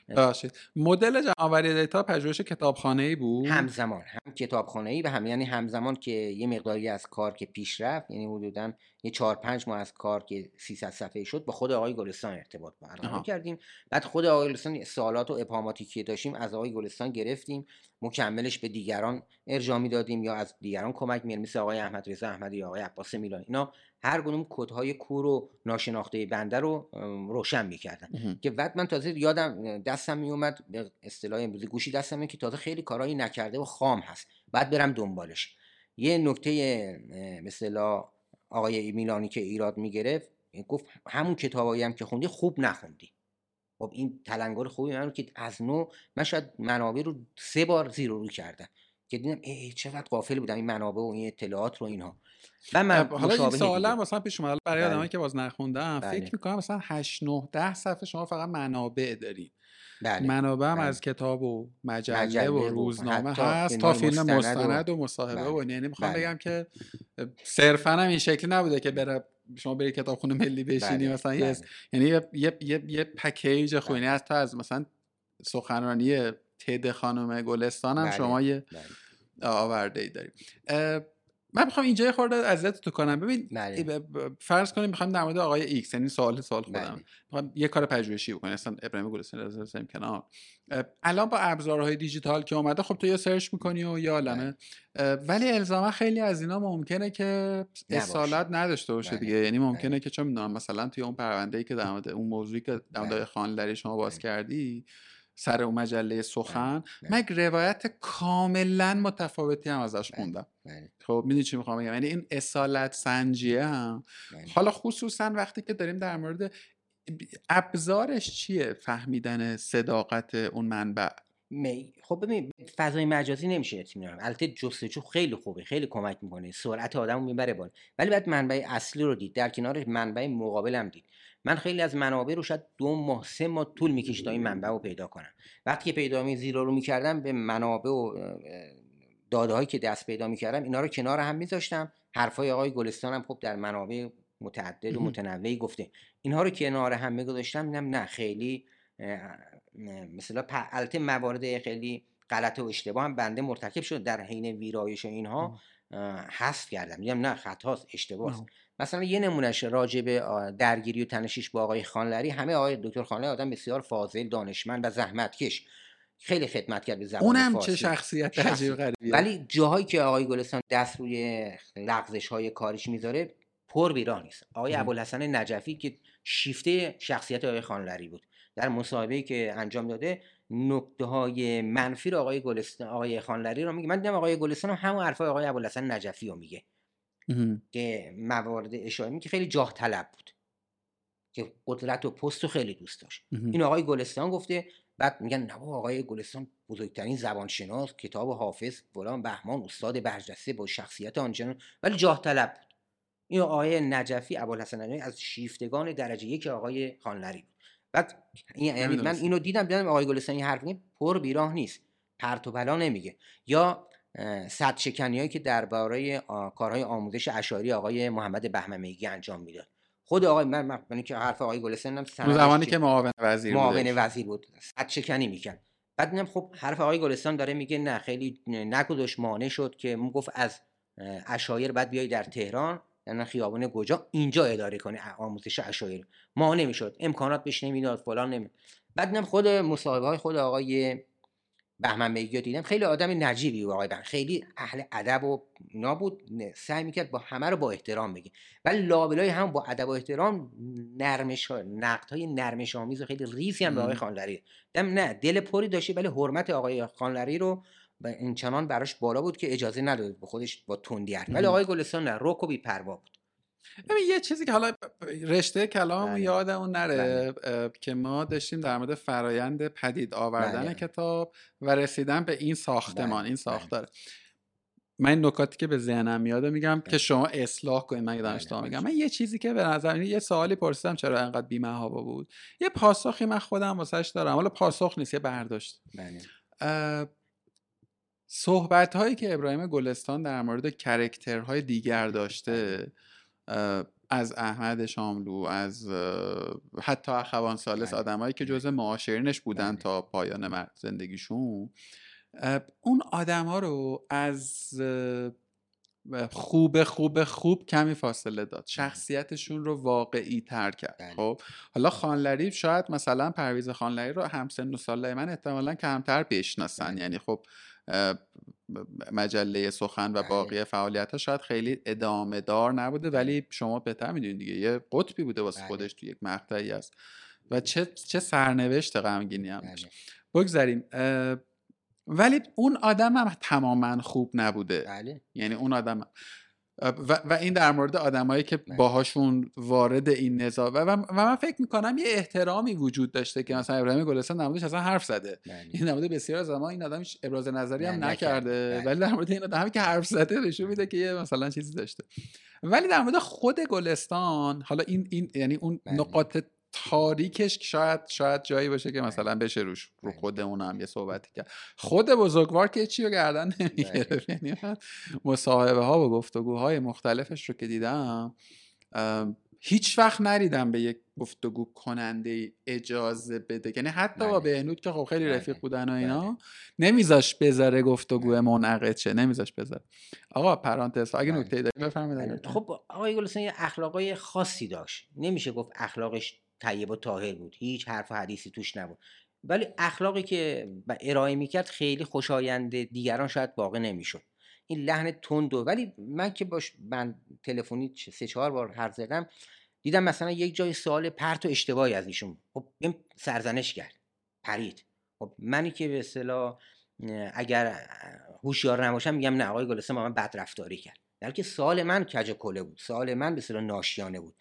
[SPEAKER 1] ببخشید. مدل جمعآوری دیتا پژوهش کتابخانه ای بود؟
[SPEAKER 2] همزمان. هم کتابخانه ای و هم یعنی همزمان که یه مقداری از کار که پیش رفت یعنی حدودا یه چهار پنج ماه از کار که 300 صفحه شد با خود آقای گلستان ارتباط برقرار کردیم. بعد خود آقای گلستان سوالات و ابهاماتی که داشتیم از آقای گلستان گرفتیم. مکملش به دیگران ارجاع می‌دادیم یا از دیگران کمک می‌گیریم مثل آقای احمد رضا احمدی یا آقای عباس میلانی اینا هر کدوم کدهای کور و ناشناخته بنده رو روشن می‌کردن. که بعد من تازه یادم دستم میومد به اصطلاح امروزی گوشی دستم که تازه خیلی کارهایی نکرده و خام هست. بعد برم دنبالش. یه نکته مثلا آقای میلانی که ایراد می‌گرفت گفت همون کتابایی هم که خوندی خوب نخوندی. خب این تلنگر خوبی من که از نو من شاید منابع رو سه بار زیر رو کردم. که دیدم ای چقدر قافل بودم این منابع و این اطلاعات رو اینها
[SPEAKER 1] و من حالا این سوالا مثلا پیش اومد برای بله. آدمایی که باز نخوندم بله. فکر می‌کنم مثلا 8 9 10 صفحه شما فقط منابع دارید بله. منابع هم بله. از کتاب و مجله, مجله و روزنامه هست تا فیلم مستند و, و مصاحبه بله. و یعنی می‌خوام بله. بگم که صرفا هم این شکلی نبوده که بره شما برید کتابخونه ملی بشینی بله. مثلا بله. یعنی یه یه یه, یه پکیج خوینی از تا از مثلا سخنرانی تد خانم گلستان هم شما یه آورده ای داریم من می‌خوام اینجا یه خورده تو کنم ببین بله. فرض کنیم می‌خوام در مورد آقای X یعنی سوال سوال خودم بله. می‌خوام یه کار پژوهشی بکنم اصلا ابراهیم گلستان از کنار الان با ابزارهای دیجیتال که اومده خب تو یه search می‌کنی و یا بله. ولی الزاما خیلی از اینا ممکنه که اصالت نداشته باشه بله. دیگه یعنی ممکنه بله. که چه می‌دونم مثلا توی اون پرونده ای که در مورد اون موضوعی که در مورد خانلری شما باز کردی سر اون مجله سخن. من یک روایت کاملا متفاوتی هم ازش خوندم. خب می‌دونی چی می‌خوام بگم؟ یعنی این اصالت سنجیه هم. حالا خصوصا وقتی که داریم در مورد ابزارش چیه؟ فهمیدن صداقت اون منبع.
[SPEAKER 2] می خب ببین فضای مجازی نمیشه اطمینان البته جستجو خیلی خوبه خیلی کمک می‌کنه. سرعت آدمو می‌بره بالا. ولی بعد منبع اصلی رو دید. در کنار منبع مقابلم دید. من خیلی از منابع رو شاید دو ماه سه ماه طول می‌کشید تا این منبع رو پیدا کنم. وقتی که پیدا می زیرا رو می‌کردم به منابع و داده هایی که دست پیدا می‌کردم اینا رو کنار هم میذاشتم. حرفای آقای گلستان هم خب در منابع متعدد و متنوعی گفته. اینها رو کنار هم میگذاشتم. نه خیلی مثلا البته موارد خیلی غلط و اشتباه هم بنده مرتکب شد در حین ویرایش اینها حذف کردم. میگم نه خطاست اشتباهه مثلا یه نمونهش راجع به درگیری و تنشیش با آقای خانلری همه آقای دکتر خانلری آدم بسیار فاضل دانشمند و زحمتکش. خیلی خدمت کرد به زبان
[SPEAKER 1] اونم چه شخصیت عجیب غریبیه.
[SPEAKER 2] ولی جاهایی که آقای گلستان دست روی لغزش های کاریش می‌ذاره پر بیراه نیست. آقای ابوالحسن نجفی که شیفته شخصیت آقای خانلری بود. در مصاحبه‌ای که انجام داده نکته های منفی رو آقای گلستان آقای خانلری رو میگه. من دیدم آقای گلستان هم همون حرفای آقای ابوالحسن نجفی رو میگه. که موارد اشاره که خیلی جاه طلب بود. که قدرت و پست رو خیلی دوست داشت. این آقای گلستان گفته بعد میگن نه آقای گلستان بزرگترین زبانشناس کتاب حافظ فلان بهمان استاد برجسته با شخصیت آنچنان. ولی جاه طلب بود. این آقای نجفی ابوالحسن نجفی از شیفتگان درجه یک آقای خانلری بود. بعد یعنی من اینو دیدم دیدم آقای گلستان این حرف پر بیراه نیست پرت و بلا نمیگه. یا صد شکنی که درباره کارهای آموزش اشاری آقای محمد بهمنیگی انجام می‌داد. خود آقای من من که حرف آقای گلستان
[SPEAKER 1] هم زمانی که معاون وزیر
[SPEAKER 2] معاون وزیر بود. صد شکنی می‌کرد. بعد دیدم خب حرف آقای گلستان داره میگه نه خیلی نگذاش مانع شد که گفت از اشایر بعد بیای در تهران. یعنی خیابان گوجا اینجا اداره کنه آموزش اشایر. ما نمی‌شد. امکانات بهش نمی‌داد فلان نمی بعد دیدم خود مصاحبه های خود آقای بهمن بیگی دیدم. خیلی آدم نجیبی بود آقای خیلی اهل ادب و اینا بود. سعی می‌کرد با همه رو با احترام بگه. ولی لابلای هم با ادب و احترام نرمش نقد های نرمش آمیز و خیلی ریزی هم به آقای خانلری دم نه دل پری داشته ولی حرمت آقای خانلری رو و این چنان براش بالا بود که اجازه نداد به خودش با تندی حرف. ولی آقای گلستان نه رک و بی پروا بود.
[SPEAKER 1] ببین یه چیزی که حالا رشته کلام بله. یادمون نره بله. که ما داشتیم در مورد فرایند پدید آوردن بله. کتاب و رسیدن به این ساختمان بله. این ساختار. من این نکاتی که به ذهنم میاد میگم که شما اصلاح کنید. من یادم میگم. من یه چیزی که به نظر یه سوالی پرسیدم چرا انقدر بی‌محابا بود؟ یه پاسخی من خودم واسش دارم. حالا پاسخ نیست یه برداشت. صحبت هایی که ابراهیم گلستان در مورد کرکترهای دیگر داشته از احمد شاملو از حتی اخوان سالس
[SPEAKER 2] بله.
[SPEAKER 1] آدمایی که جزء معاشرینش بودن
[SPEAKER 2] بله.
[SPEAKER 1] تا پایان مر- زندگیشون اون آدما رو از خوب خوب خوب کمی فاصله داد شخصیتشون رو واقعی تر کرد
[SPEAKER 2] بله.
[SPEAKER 1] خب حالا خانلری شاید مثلا پرویز خانلری رو همسن و ساله من احتمالا کمتر بشناسن
[SPEAKER 2] بله.
[SPEAKER 1] یعنی خب مجله سخن و
[SPEAKER 2] بله.
[SPEAKER 1] باقی فعالیت ها شاید خیلی ادامه دار نبوده ولی شما بهتر می‌دونید دیگه. یه قطبی بوده واسه
[SPEAKER 2] بله.
[SPEAKER 1] خودش تو یک مقطعی است و چه چه سرنوشت غمگینی هم
[SPEAKER 2] بله.
[SPEAKER 1] بگذاریم ولی اون آدم هم تماما خوب نبوده.
[SPEAKER 2] بله.
[SPEAKER 1] یعنی اون آدم و, و این در مورد آدمایی که
[SPEAKER 2] بله.
[SPEAKER 1] باهاشون وارد این نزاع و, و من فکر می‌کنم یه احترامی وجود داشته که مثلا ابراهیم گلستان در موردش اصلا حرف زده
[SPEAKER 2] بله
[SPEAKER 1] این مورد بسیار از این آدم ابراز نظری هم نکرده
[SPEAKER 2] نکرده.
[SPEAKER 1] ولی در مورد این آدمی که حرف زده نشون میده که یه مثلا چیزی داشته ولی در مورد خود گلستان حالا این این یعنی اون
[SPEAKER 2] بله.
[SPEAKER 1] نقاط تاریکش شاید شاید جایی باشه که مثلا بشه روش رو
[SPEAKER 2] بله.
[SPEAKER 1] خودمون هم یه صحبتی کرد خود بزرگوار که چی رو گردن نمی‌گرفت یعنی من مصاحبه ها و گفتگوهای مختلفش رو که دیدم هیچ وقت نریدم به یک گفتگو کننده اجازه بده یعنی حتی با
[SPEAKER 2] بله.
[SPEAKER 1] بهنود که خب خیلی
[SPEAKER 2] بله.
[SPEAKER 1] رفیق بودن و
[SPEAKER 2] بله.
[SPEAKER 1] اینا نمیذاش بذاره گفتگو
[SPEAKER 2] بله.
[SPEAKER 1] منعقد شه نمیذاش بذاره آقا پرانتز اگه
[SPEAKER 2] بله.
[SPEAKER 1] نکته داری بفرمایید
[SPEAKER 2] بله. خب آقای گلستان یه اخلاقای خاصی داشت نمیشه گفت اخلاقش طیب و طاهر بود. هیچ حرف و حدیثی توش نبود. ولی اخلاقی که ارائه می‌کرد خیلی خوشایند دیگران شاید واقع نمی‌شد. این لحن تند و ولی من که باش من تلفنی سه چهار بار حرف زدم دیدم مثلا یک جای سوال پرت و اشتباهی از ایشون خب سرزنش کرد. پرید. خب منی که به اصطلاح اگر هوشیار نباشم میگم نه آقای گلستان با من بد رفتاری کرد. در که سوال من کج کله بود. سوال من به ناشیانه بود.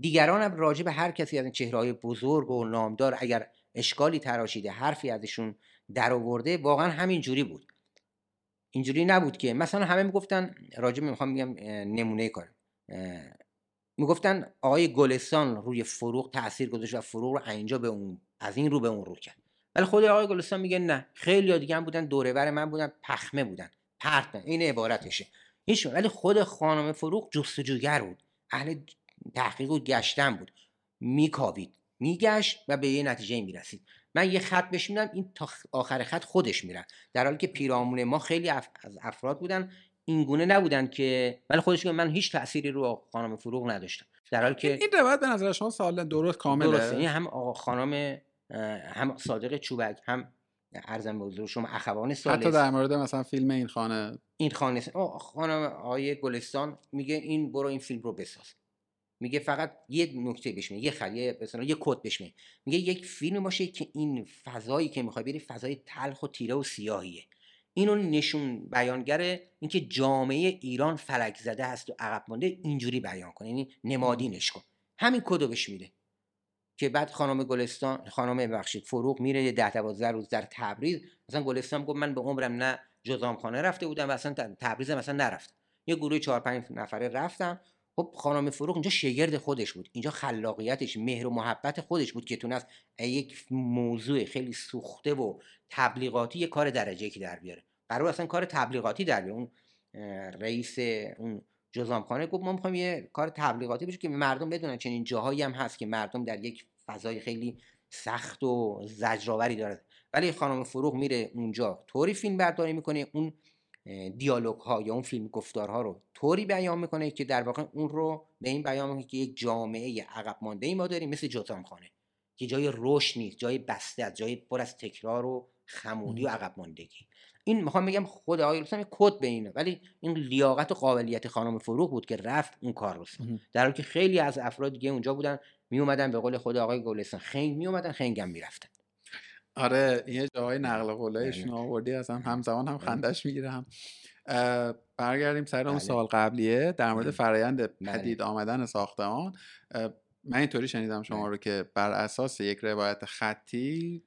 [SPEAKER 2] دیگران هم راجع به هر کسی از این چهرهای بزرگ و نامدار اگر اشکالی تراشیده حرفی ازشون در آورده واقعا همین جوری بود. اینجوری نبود که مثلا همه می‌گفتن راجع می‌خوام میگم نمونه اه، می‌گفتن آقای گلستان روی فروغ تاثیر گذاشت و فروغ رو اینجا به اون از این رو به اون رو کرد. ولی خود آقای گلستان میگه نه خیلی دیگه هم بودن دوره بر من بودن پخمه بودن پرت. این عبارتشه. هیچ ولی خود خانم فروغ جستجوگر بود. اهل تحقیق و گشتن بود. میکاوید. میگشت و به یه نتیجه می‌رسید. من یه خط بهش میدم این تا آخر خط خودش میرن در حالی که پیرامون ما خیلی اف... از افراد بودن این گونه نبودن که ولی خودش من هیچ تأثیری رو خانم فروغ نداشتم. در حالی که
[SPEAKER 1] این روایت به نظر شما سال درست کامله؟
[SPEAKER 2] درسته. این هم آقا خانم هم صادق چوبک هم ارزم به حضور شما اخوان
[SPEAKER 1] حتی
[SPEAKER 2] سالس
[SPEAKER 1] در مورد مثلا فیلم این خانه.
[SPEAKER 2] این خانه خانم آقای گلستان میگه این برو این فیلم رو بساز. میگه فقط یه نکته بهش میگه یه خط یه مثلا یه کد بهش میگه. میگه یک فیلم باشه که این فضایی که می‌خوای بری فضای تلخ و تیره و سیاهیه. اینو نشون بیانگر اینکه جامعه ایران فلک زده هست و عقب مانده اینجوری بیان کنه یعنی نمادینش کن. همین کدو بهش میده. که بعد خانم گلستان خانم ببخشید فروغ میره یه ده دوازده روز در تبریز. مثلا گلستان گفت من به عمرم نه جزامخانه رفته بودم و اصلا تبریز مثلا نرفتم یه گروه چهار پنج نفره رفتم خب خانم فروغ اینجا شگرد خودش بود اینجا خلاقیتش مهر و محبت خودش بود که تونست یک موضوع خیلی سوخته و تبلیغاتی یه کار درجه که در بیاره. قرار اصلا کار تبلیغاتی در بیاره. اون رئیس اون جزامخانه گفت ما می‌خوایم یه کار تبلیغاتی بشه که مردم بدونن چنین جاهایی هم هست که مردم در یک فضای خیلی سخت و زجرآوری داره ولی خانم فروغ میره اونجا طوری فیلم برداری می‌کنه اون دیالوگ ها یا اون فیلم گفتارها رو طوری بیان می‌کنه که در واقع اون رو به این بیان می‌کنه که یک جامعه عقب مانده ای ما داریم مثل جزامخانه که جای رشد نیست جای بسته است جای پر از تکرار و خمودی و عقب ماندگی. این می‌خوام بگم خود آقای یه کد به اینه ولی این لیاقت و قابلیت خانم فروغ بود که رفت اون کار رو. در حالی که خیلی از افراد دیگه اونجا بودن می اومدن به قول خود آقای گلستان خنگ می اومدن خنگم می‌رفتن.
[SPEAKER 1] آره یه جاهای نقل قولایشون. آوردی از هم همزمان هم
[SPEAKER 2] بله.
[SPEAKER 1] خندش می‌گیره هم اه، برگردیم سر اون
[SPEAKER 2] بله.
[SPEAKER 1] سوال قبلیه در مورد
[SPEAKER 2] بله.
[SPEAKER 1] فرایند
[SPEAKER 2] بله.
[SPEAKER 1] پدید آمدن ساختمان من اینطوری شنیدم شما. رو که بر اساس یک روایت خطی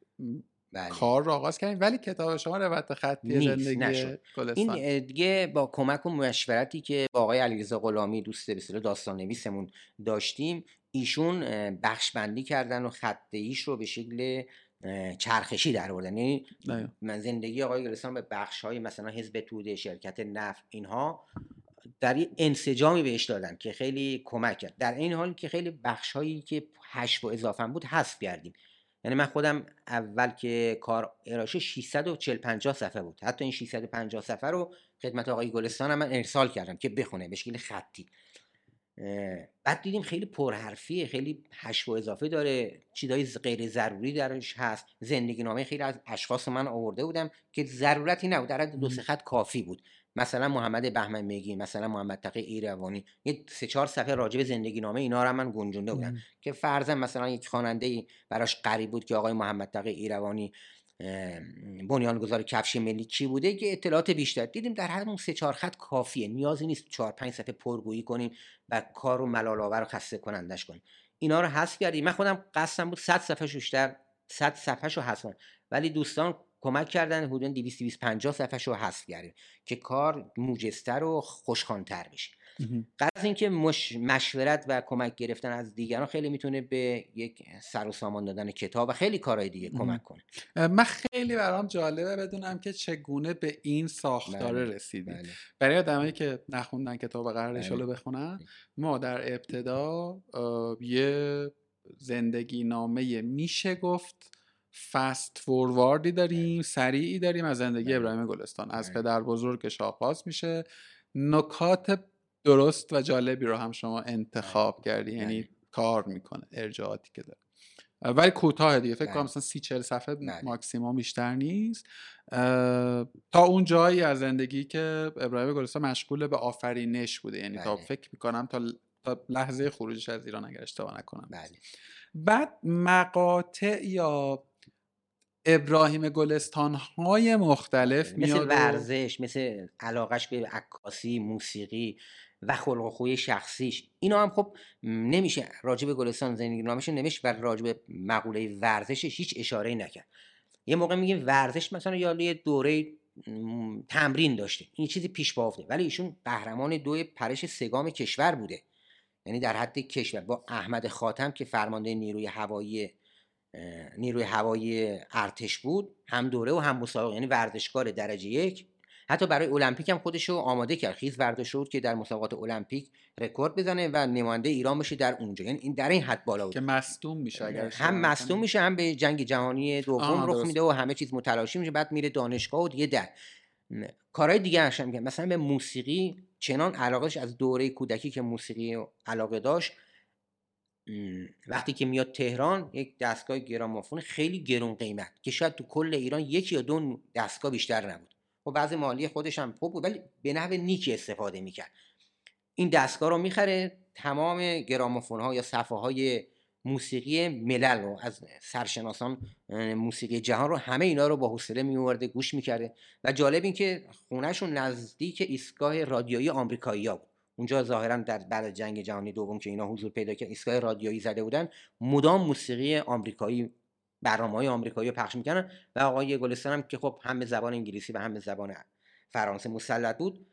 [SPEAKER 2] بله.
[SPEAKER 1] کار رو آغاز کردیم ولی کتاب شما روایت خطی
[SPEAKER 2] نیست،
[SPEAKER 1] زندگی
[SPEAKER 2] نشد. این
[SPEAKER 1] گلستان
[SPEAKER 2] دیگه با کمک و مشورتی که با آقای علیرضا غلامی دوست به داستان نویسمون داشتیم ایشون بخش بندی کردن و خط ایش رو به شکل چرخشی در آوردن. یعنی
[SPEAKER 1] دقیقاً.
[SPEAKER 2] من زندگی آقای گلستان به بخش های مثلا حزب توده شرکت نفت اینها در یه انسجامی بهش دادن که خیلی کمک کرد. در این حال که خیلی بخش هایی که هشت و اضافه بود حذف کردیم. یعنی من خودم اول که کار اراشه 640 50 صفحه بود. حتی این 650 صفحه رو خدمت آقای گلستان هم من ارسال کردم که بخونه به شکل خطی. بعد دیدیم خیلی پرحرفیه خیلی حشو اضافه داره چیزای غیر ضروری درش هست. زندگی نامه خیلی از اشخاص من آورده بودم که ضرورتی نبود. در دو سه خط کافی بود. مثلا محمد بهمن میگی مثلا محمد تقی ایروانی. یه سه چهار صفحه راجع به زندگی نامه اینا رو من گنجونده بودم. که فرضاً مثلا یک خواننده براش قریب بود که آقای محمد تقی ایروانی بنیانگذار کفش ملی کی بوده؟ که اطلاعات بیشتر. دیدیم در اون سه چهار خط کافیه. نیازی نیست چهار پنج صفحه پرگویی کنیم و کار رو ملال آور و خسته کنندش کنیم. اینا رو حذف کردیم. من خودم قصدم بود 100 صفحه بیشتر 100 صفحه رو حذف ولی دوستان کمک کردن حدود 200 250 صفحه رو حذف کردیم که کار موجزتر و خوشخوانتر بشه. قرض اینکه مش... مشورت و کمک گرفتن از دیگران خیلی می‌تونه به یک سر و سامان دادن کتاب و خیلی کارهای دیگه کمک کنه
[SPEAKER 1] من خیلی برام جالبه بدونم که چگونه به این ساختاره بله. رسیدیم بله. برای آدمایی که نخوندن کتاب قرار بله. بخونن ما در ابتدا یه زندگی نامه میشه گفت فست فورواردی داریم سریعی داریم از زندگی. ابراهیم گلستان از. پدر بزرگش آغاز میشه نکات درست و جالبی رو هم شما انتخاب بله. کردی یعنی کار می‌کنه ارجاعاتی که داره. ولی کوتاه دیگه فکر کنم مثلا سی چل صفحه ماکسیموم بیشتر نیست. تا اون جایی از زندگی که ابراهیم گلستان مشغول به آفرینش بوده. یعنی تا فکر می‌کنم تا لحظه خروجش از ایران اگر اشتباه نکنم. بعد مقاطع یا ابراهیم گلستان های مختلف
[SPEAKER 2] مثل ورزش مثل علاقش به عکاسی موسیقی و خلق خوی شخصیش. اینا هم خب نمیشه راجب گلستان زندگی نامش نمیشه و راجب مقوله ورزشش هیچ اشاره نکرد. یه موقع میگیم ورزش مثلا یا یه دوره تمرین داشته. این چیزی پیش بافته ولی ایشون قهرمان دو پرش سگام کشور بوده. یعنی در حد کشور. با احمد خاتم که فرمانده نیروی هوایی نیروی هوایی ارتش بود هم دوره و هم مسابقه. یعنی ورزشکار درجه یک. حتی برای المپیک هم خودش رو آماده کرد. خیز ورزش شد که در مسابقات المپیک رکورد بزنه و نماینده ایران بشه در اونجا. یعنی این در این حد بالا بود.
[SPEAKER 1] که مصدوم میشه اگر
[SPEAKER 2] هم مصدوم میشه هم به جنگ جهانی دوم رخ میده و همه چیز متلاشی میشه. بعد میره دانشگاه و دیگه در. کارهای دیگه هم میگم. مثلا به موسیقی چنان علاقهش از دوره کودکی که موسیقی علاقه داشت وقتی که میاد تهران یک دستگاه گرامافون خیلی گرون قیمت که شاید تو کل ایران یکی یا دو دستگاه بیشتر نبود. خب بعضی مالی خودش هم خوب بود ولی به نحو نیکی استفاده می‌کرد. این دستگاه رو می‌خره تمام گرامافون ها یا صفحه های موسیقی ملل رو از سرشناسان موسیقی جهان رو همه اینا رو با حوصله میورده گوش می‌کرده. و جالب این که خونهشون نزدیک ایستگاه رادیویی آمریکایی ها بود. اونجا ظاهرا در بعد جنگ جهانی دوم که اینا حضور پیدا کرد ایستگاه رادیویی زده بودن مدام موسیقی آمریکایی برنامه های آمریکایی رو پخش می‌کنن و آقای گلستان هم که خب هم به زبان انگلیسی و هم به زبان فرانسه مسلط بود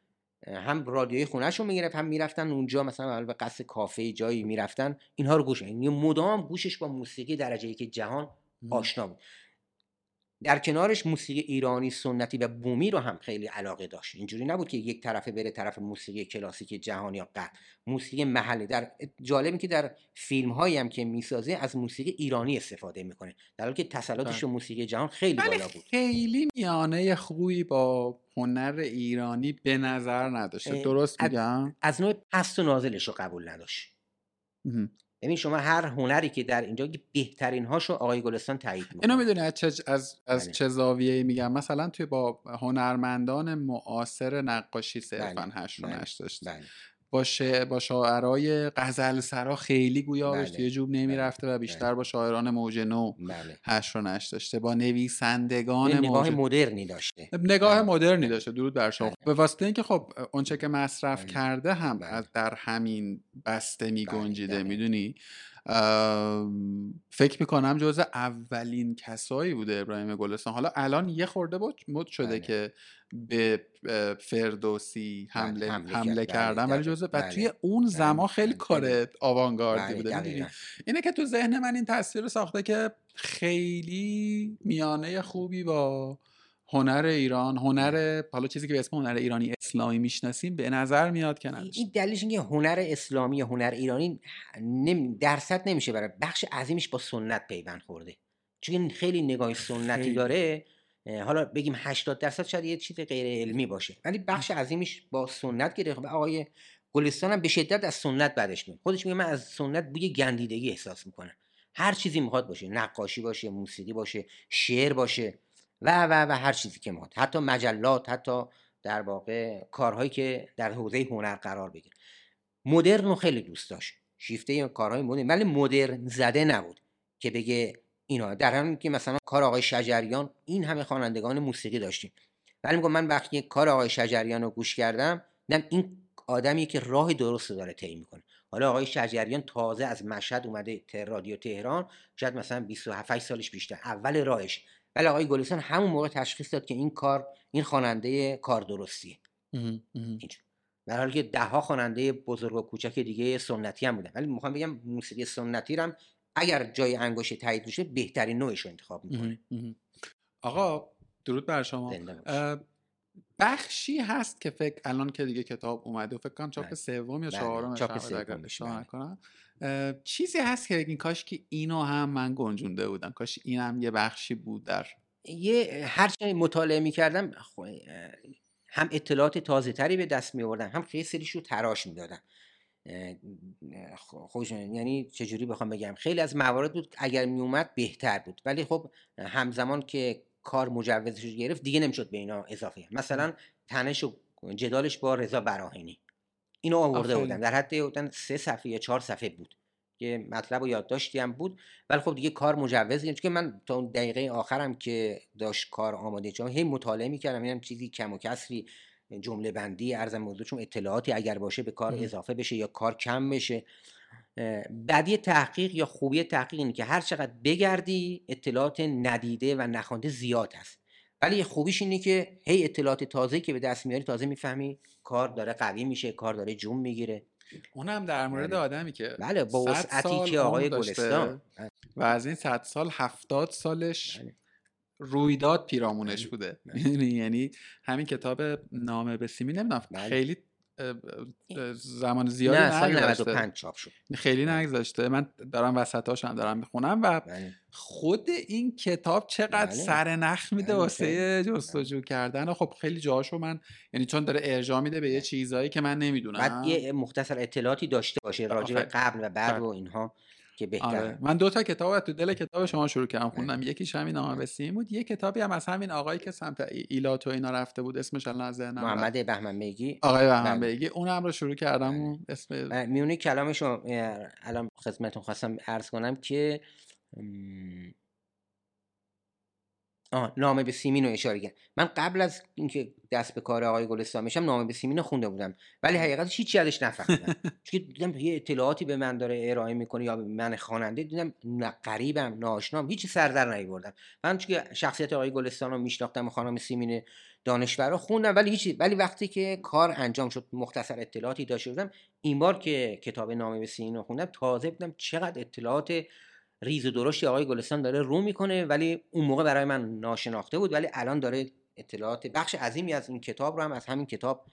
[SPEAKER 2] هم رادیوی خونهشون می‌گرفت هم می‌رفتن اونجا مثلا به قصد کافه جایی می‌رفتن اینها رو گوش یعنی مدام گوشش با موسیقی درجه که جهان آشنا بود. در کنارش موسیقی ایرانی سنتی و بومی رو هم خیلی علاقه داشت. اینجوری نبود که یک طرفه بره طرف موسیقی کلاسیک جهانی یا قد موسیقی محلی در جالبی که در فیلم هایی هم که می‌سازه از موسیقی ایرانی استفاده می‌کنه. در حالی که تسلطش بله. موسیقی جهان خیلی بالا بود.
[SPEAKER 1] خیلی میانه خوبی با هنر ایرانی به نظر نداشته. درست میگم؟
[SPEAKER 2] از نوع پست و نازلش رو قبول نداشت. ببین شما هر هنری که در اینجا بهترین هاشو آقای گلستان تایید می‌کنه
[SPEAKER 1] اینو می‌دونی از چه از, از بله. چه زاویه میگم مثلا توی با هنرمندان معاصر نقاشی صرفا بله. هشت بله. داشت بله. با, با شاعرای غزل سرا خیلی گویا بله. توی جوب نمی‌رفته و بیشتر با شاعران موج نو بله. هشت رو نش داشته با نویسندگان
[SPEAKER 2] نگاه مدرنی داشته.
[SPEAKER 1] نگاه مدرنی داشته. درود بر شما. به واسطه اینکه خب اونچه که مصرف کرده هم در همین بسته می گنجیده می‌دونی؟ فکر می‌کنم جز اولین کسایی بوده ابراهیم گلستان. حالا الان یه خورده بود مد شده بله. که به فردوسی بله، حمله حمله, حمله کردن. ولی جزء و توی اون زمان خیلی کار آوانگاردی بوده. اینه که تو ذهن من این تصویر رو ساخته که خیلی میانه خوبی با هنر ایران هنر حالا چیزی که به اسم هنر ایرانی اسلامی می‌شناسیم به نظر میاد که نداشت.
[SPEAKER 2] این دلیلش اینکه هنر اسلامی هنر ایرانی نمی درصد نمیشه برای بخش عظیمش با سنت پیوند خورده. چون خیلی نگاه سنتی
[SPEAKER 1] خیلی.
[SPEAKER 2] داره حالا بگیم 80 درصد شاید یه چیز غیر علمی باشه ولی بخش عظیمش با سنت گرفته و آقای گلستان هم به شدت از سنت بعدش میاد. خودش میگه من از سنت بوی گندیدگی احساس می‌کنم. هر چیزی می‌خواد باشه نقاشی باشه موسیقی باشه شعر باشه. و و و هر چیزی که می‌خواد. حتی مجلات حتی در واقع کارهایی که در حوزه هنر قرار بگیره. مدرن رو خیلی دوست داشت. شیفته کارهای مدرن. ولی مدرن زده نبود که بگه اینا. در همین که مثلا کار آقای شجریان این همه خوانندگان موسیقی داشتیم. ولی میگم من وقتی کار آقای شجریان رو گوش کردم دیدم این آدمی که راه درست داره طی می‌کنه. حالا آقای شجریان تازه از مشهد اومده رادیو تهران. شاید مثلا 27 سالش بیشتر. اول راهش ولی آقای گلستان همون موقع تشخیص داد که این کار این خواننده کار درستیه. در حالی که ده ها خواننده بزرگ و کوچک دیگه سنتی هم بودن. ولی می‌خوام بگم موسیقی سنتی هم اگر جای انگشت تایید بشه بهترین نوعش رو انتخاب می‌کنه.
[SPEAKER 1] آقا درود بر شما. بخشی هست که فکر الان که دیگه کتاب اومده و فکر کنم چاپ
[SPEAKER 2] بله.
[SPEAKER 1] سوم یا
[SPEAKER 2] بله،
[SPEAKER 1] چهارم
[SPEAKER 2] چاپ
[SPEAKER 1] شاید چیزی هست که بگین کاش که اینو هم من گنجونده بودم. کاش این هم یه بخشی بود در
[SPEAKER 2] یه هر چه مطالعه می‌کردم هم اطلاعات تازه تری به دست می آوردم هم خیلی سریش رو تراش می‌دادم. خوش یعنی چجوری بخوام بگم؟ خیلی از موارد بود اگر می اومد بهتر بود. ولی خب همزمان که کار مجوزش گرفت دیگه نمی‌شد به اینا اضافه. مثلا تنش و جدالش با رضا براهینی. اینو آورده
[SPEAKER 1] آفرین.
[SPEAKER 2] بودم در حد بودن سه صفحه یا چهار صفحه بود که مطلب و یادداشتی هم بود. ولی خب دیگه کار مجوز چون من تا اون دقیقه آخرم که داشت کار آماده چون هی مطالعه می‌کردم. اینم چیزی کم و کسری جمله بندی ارزم موضوع چون اطلاعاتی اگر باشه به کار. اضافه بشه یا کار کم بشه. بدی تحقیق یا خوبی تحقیق اینه که هر چقدر بگردی اطلاعات ندیده و نخوانده زیاد هست. ولی خوبیش اینه که هی اطلاعات تازه که به دست میاری تازه می‌فهمی کار داره قوی میشه کار داره جون می‌گیره
[SPEAKER 1] اونم در مورد
[SPEAKER 2] بله.
[SPEAKER 1] آدمی که
[SPEAKER 2] بله با
[SPEAKER 1] 100
[SPEAKER 2] وسعتی که آقای گلستان
[SPEAKER 1] و از این صد سال هفتاد سالش
[SPEAKER 2] بله.
[SPEAKER 1] رویداد پیرامونش
[SPEAKER 2] بله.
[SPEAKER 1] بوده
[SPEAKER 2] بله.
[SPEAKER 1] یعنی همین کتاب نامه به سیمی نمی‌دونم
[SPEAKER 2] بله.
[SPEAKER 1] خیلی زمان زیادی
[SPEAKER 2] نه سال
[SPEAKER 1] نگذاشته
[SPEAKER 2] 95 چاپ شد
[SPEAKER 1] خیلی نگذاشته من دارم وسطاش هم دارم می‌خونم و
[SPEAKER 2] بله.
[SPEAKER 1] خود این کتاب چقدر
[SPEAKER 2] بله.
[SPEAKER 1] سر نخ میده
[SPEAKER 2] بله،
[SPEAKER 1] واسه. جستجو کردن و خب خیلی جاشو من یعنی چون داره ارجاع میده به یه چیزایی که من نمی‌دونم
[SPEAKER 2] بعد یه مختصر اطلاعاتی داشته باشه راجع به. قبل و بعد. و اینها که بهتر
[SPEAKER 1] آره من دو تا کتاب تو دل کتاب شما شروع کردم
[SPEAKER 2] بله.
[SPEAKER 1] خوندم یکیش همین نامه به سیم بود یه کتابی هم از همین آقایی که سمت ای- ایلات و اینا رفته بود اسمش الان از ذهنم.
[SPEAKER 2] محمد بهمن بیگی
[SPEAKER 1] آقای بهمن
[SPEAKER 2] بله.
[SPEAKER 1] بیگی اونم رو شروع کردم
[SPEAKER 2] بله.
[SPEAKER 1] و اسم
[SPEAKER 2] میونه کلامش رو اه، الان خدمتتون خواستم عرض کنم که آه نامه به سیمین رو اشاره کرد. من قبل از اینکه دست به کار آقای گلستان بشم نامه به سیمین رو خونده بودم. ولی حقیقتش هیچی ازش نفهمیدم. چون دیدم یه اطلاعاتی به من داره ارائه می‌کنه یا به من خواننده دیدم نه غریبم ناشنام هیچی سر در نیوردم من چون شخصیت آقای گلستان رو میشناختم و خانم سیمین دانشور رو خوندم ولی هیچی ولی وقتی که کار انجام شد مختصر اطلاعاتی داشته بودم این بار که کتاب نامه به سیمین رو خوندم تازه دیدم چقدر اطلاعات ریز و درشتی آقای گلستان داره رو می‌کنه ولی اون موقع برای من ناشناخته بود ولی الان داره اطلاعات بخش عظیمی از این کتاب رو هم از همین کتاب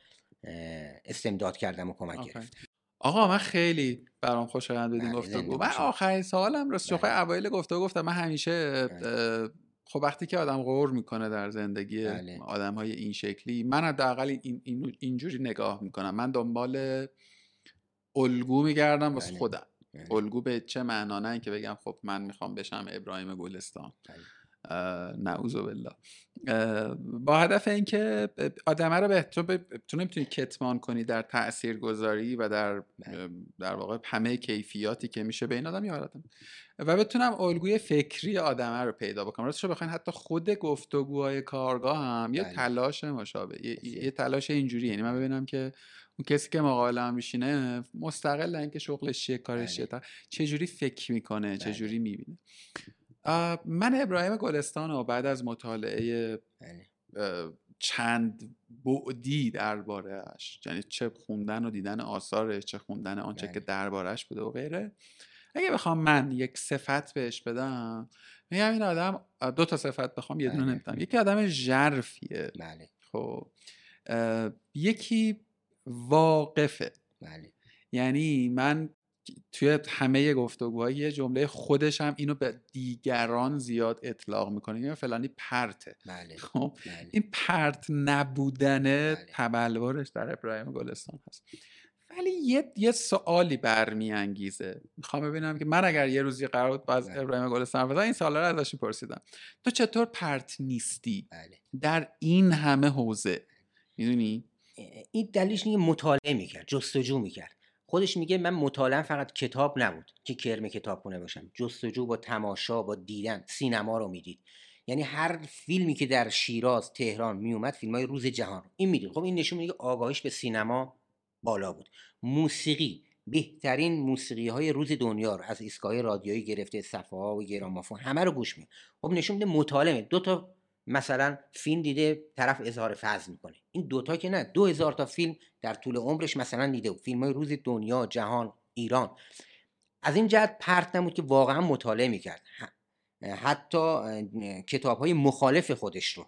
[SPEAKER 2] استمداد کردم و کمک. گرفت
[SPEAKER 1] آقا من خیلی برام خوشایند بود این
[SPEAKER 2] بله،
[SPEAKER 1] گفتگو من. آخرین سوالم راست شوخی
[SPEAKER 2] بله.
[SPEAKER 1] اوایل گفتگو گفتم من همیشه
[SPEAKER 2] بله.
[SPEAKER 1] خب وقتی که آدم غور می‌کنه در زندگی
[SPEAKER 2] بله.
[SPEAKER 1] آدم های این شکلی من حداقل این این اینجوری نگاه می‌کنم من دنبال الگو میگردم واسه. خودم. الگو به چه معنا؟ نه اینکه بگم خب من می‌خوام بشم ابراهیم گلستان. نعوذ بالله با هدف اینکه آدمه رو به تو, ب... تو نمی‌تونی کتمان کنی در تاثیرگذاری و در. در واقع همه کیفیاتی که میشه به این آدم یاد آدم. و بتونم الگوی فکری آدمه رو پیدا بکنم. راستش رو بخواین حتی خود گفتگوهای کارگاه هم یه
[SPEAKER 2] بله.
[SPEAKER 1] تلاش مشابه یه. یه تلاش اینجوری یعنی من ببینم که اون کسی که مقابل هم میشینه مستقل اینکه شغلش چیه کارش چیه
[SPEAKER 2] بله.
[SPEAKER 1] تا- چه جوری فکر می‌کنه
[SPEAKER 2] بله.
[SPEAKER 1] چه جوری می‌بینه من ابراهیم گلستان رو بعد از مطالعه
[SPEAKER 2] بله.
[SPEAKER 1] چند بعدی دربارهش یعنی چه خوندن و دیدن آثارش چه خوندن آنچه
[SPEAKER 2] بله.
[SPEAKER 1] که دربارهش بوده و غیره اگه بخوام من یک صفت بهش بدم میگم این آدم دو تا صفت بخوام یه دونه. نمی‌تونم یکی آدم ژرفیه
[SPEAKER 2] بله
[SPEAKER 1] خب یکی واقفه.
[SPEAKER 2] بله.
[SPEAKER 1] یعنی من توی همه گفتگوهای یه جمله خودش هم اینو به دیگران زیاد اطلاق می‌کنه یا فلانی پرته.
[SPEAKER 2] بله.
[SPEAKER 1] خب؟
[SPEAKER 2] بله.
[SPEAKER 1] این پرت نبودن
[SPEAKER 2] بله.
[SPEAKER 1] تبلورش در ابراهیم گلستان هست. ولی یه, یه سوالی برمیانگیزه. می‌خوام ببینم که من اگر یه روزی قرار بود با از
[SPEAKER 2] بله.
[SPEAKER 1] ابراهیم گلستان بزنم این سوالا رو ازش پرسیدم تو چطور پرت نیستی؟
[SPEAKER 2] بله.
[SPEAKER 1] در این همه حوزه. می‌دونی؟
[SPEAKER 2] این دلیلش که مطالعه می‌کرد جستجو می‌کرد. خودش میگه من مطالعه فقط کتاب نبود که کرم کتابخونه باشم. جستجو با تماشا با دیدن سینما رو می‌دید. یعنی هر فیلمی که در شیراز تهران میومد فیلم های روز جهان رو. این می‌دید. خب این نشون میده آگاهیش به سینما بالا بود. موسیقی. بهترین موسیقی های روز دنیا رو از ایستگاه رادیویی گرفته صفحه ها و گرامافون همه رو گوش میده. خب نشون میده مطالعه دو تا مثلا فیلم دیده طرف اظهار فضل می‌کنه. این دوتا که نه دو هزار تا فیلم در طول عمرش مثلا دیده بود. فیلم های روز دنیا جهان ایران. از این جهت پرت نبود که واقعا مطالعه می‌کرد. حتی کتاب های مخالف خودش رو.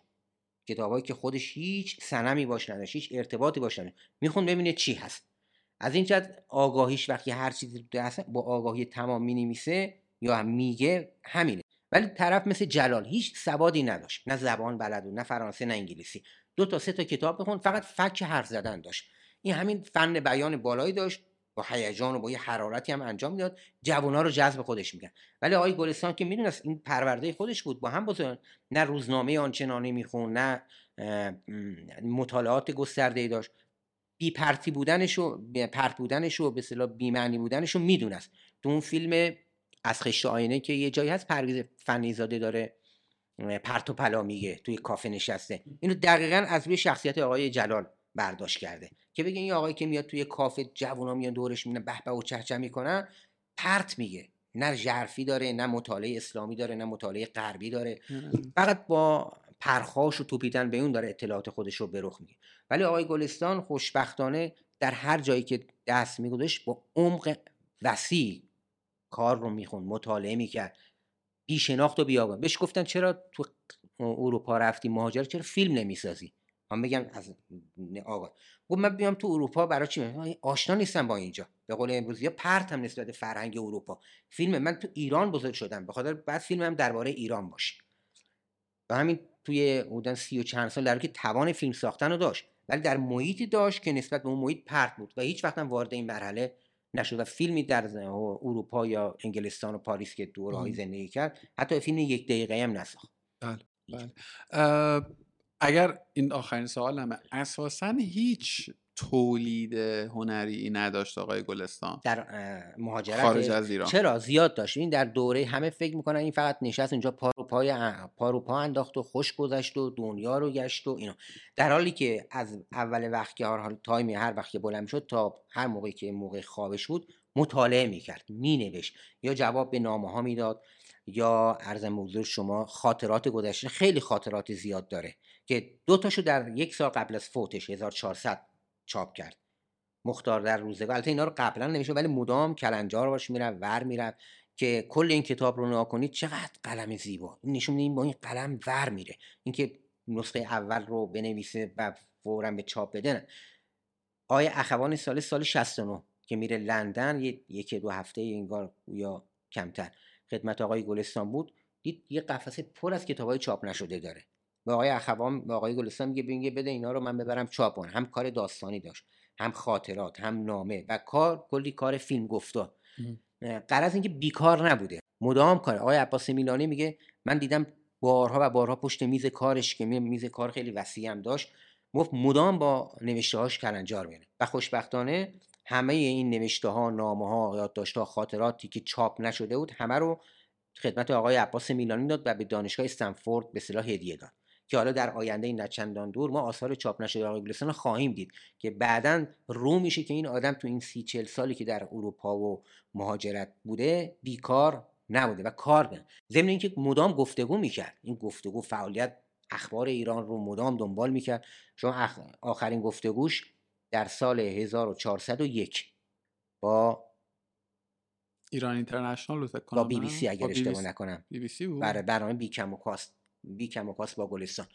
[SPEAKER 2] کتابایی که خودش هیچ سنمی باش نداشت هیچ ارتباطی باش نداشت. می‌خوند ببینه چی هست. از این جهت آگاهیش وقتی هر چیزی رو با آگاهی تمام می‌نویسه یا میگه همینه. ولی طرف مثل جلال هیچ سوادی نداشت. نه زبان بلد بود نه فرانسه نه انگلیسی. دو تا سه تا کتاب بخون فقط فک حرف زدن داشت. این همین فن بیان بالایی داشت با هیجان و با یه حرارتی هم انجام می‌داد. جوونا رو جذب خودش می‌کرد. ولی آقای گلستان که می‌دونست این پرورده خودش بود با هم بزرگ. نه روزنامه آنچنانی میخون نه مطالعات گسترده داشت. بی پرتی بودنش و پرت بودنش و به اصطلاح بی معنی بودنش رو می‌دونست. تو اون فیلم از خشت آینه که یه جایی هست پرویز فنیزاده داره. پرت و پلا میگه توی کافه نشسته. اینو دقیقا از روی شخصیت آقای جلال برداشت کرده که بگه این آقایی که میاد توی کافه جوونا میان دورش میونه به به و چهچه می‌کنن پرت میگه. نه ژرفی داره نه مطالعه اسلامی داره نه مطالعه غربی داره. فقط با پرخاش و توپیدن به اون داره اطلاعات خودش رو به رخ میگه ولی آقای گلستان خوشبختانه در هر جایی که دست میگذاشت با عمق وسیع کار رو می‌خوند مطالعه می‌کرد. بی شناخت و بیابان. بهش گفتن چرا تو اروپا رفتی مهاجر چرا فیلم نمی‌سازی؟ من بگم از آقا. گفت من بیام تو اروپا برای چی؟ آشنا نیستم با اینجا. به قول امروزی یا پرتم نسبت فرهنگ اروپا. فیلم من تو ایران بزرگ شدم. به خاطر بعد فیلمم درباره ایران باشه. و همین توی بودن سی و چند سال در که توان فیلم ساختن رو داشت. ولی در محیطی داشت که نسبت به اون محیط پرت بود. و هیچ وقت هم وارد این مرحله نشد و فیلمی در اروپا یا انگلستان و پاریس که دورهایی زندگی کرد حتی فیلم یک دقیقه هم نساخت.
[SPEAKER 1] بله بله. اگر این آخرین سوال همه اساسا هیچ تولید هنری نداشت آقای گلستان؟
[SPEAKER 2] در مهاجرت
[SPEAKER 1] خارج از ایران.
[SPEAKER 2] چرا؟ زیاد داشت. این در دوره همه فکر می‌کنن این فقط نشست اینجا پارو پای پارو پا انداخت و خوش گذشت و دنیا رو گشت و اینا. در حالی که از اول وقت که هر حال تایمی هر وقت که بلند شد تا هر موقعی که موقع خوابش بود مطالعه می‌کرد مینوشت یا جواب به نامه ها می‌داد یا عرض موضوع شما خاطرات گذشته. خیلی خاطرات زیاد داره که دو تاشو در یک سال قبل از فوتش 1400 چاپ کرد. مختار در روزگار البته اینا رو قبلا نمیشه ولی مدام کلنجار باش می‌رفت ور می‌رفت که کل این کتاب رو نگاه کنید چقدر قلم زیبا. نشون این با این قلم ور میره. اینکه نسخه اول رو بنویسه و فورا به چاپ بده نه. آیه اخوان سال سال 69 که میره لندن یکی دو هفته انگار یا کمتر. خدمت آقای گلستان بود. دید یه قفسه پر از کتابای چاپ نشده داره. به آقای اخوان به آقای گلستان میگه ببین بده اینا رو من ببرم چاپ کنم هم کار داستانی داشت هم خاطرات هم نامه و کار کلی کار فیلم گفتا. قرض اینکه بیکار نبوده. مدام کار. آقای عباس میلانی میگه من دیدم بارها و بارها پشت میز کارش که میز کار خیلی وسیع هم داشت گفت مدام با نوشته هاش کلنجار میره. و خوشبختانه همه این نوشته ها نامه ها یادداشت ها خاطراتی که چاپ نشده بود همه رو خدمت آقای عباس میلانی داد و به دانشگاه استنفورد به صلاح هدیه داد. که حالا در آینده این چندان دور ما آثار چاپ نشده آقای گلستان خواهیم دید که بعدا رو میشه که این آدم تو این سی چل سالی که در اروپا و مهاجرت بوده بیکار نبوده و کار کرد ضمن اینکه مدام گفتگو می‌کرد. این گفتگو فعالیت اخبار ایران رو مدام دنبال می‌کرد. شما آخرین گفتگوش در سال 1401 با
[SPEAKER 1] ایران اینترنشنال
[SPEAKER 2] با بی بی
[SPEAKER 1] نه؟
[SPEAKER 2] سی اگر
[SPEAKER 1] با
[SPEAKER 2] اشتباه نکنم.
[SPEAKER 1] بی بی سی بود؟
[SPEAKER 2] برای برنامه بیکم و کاست. بیکم و کاست با گلستان.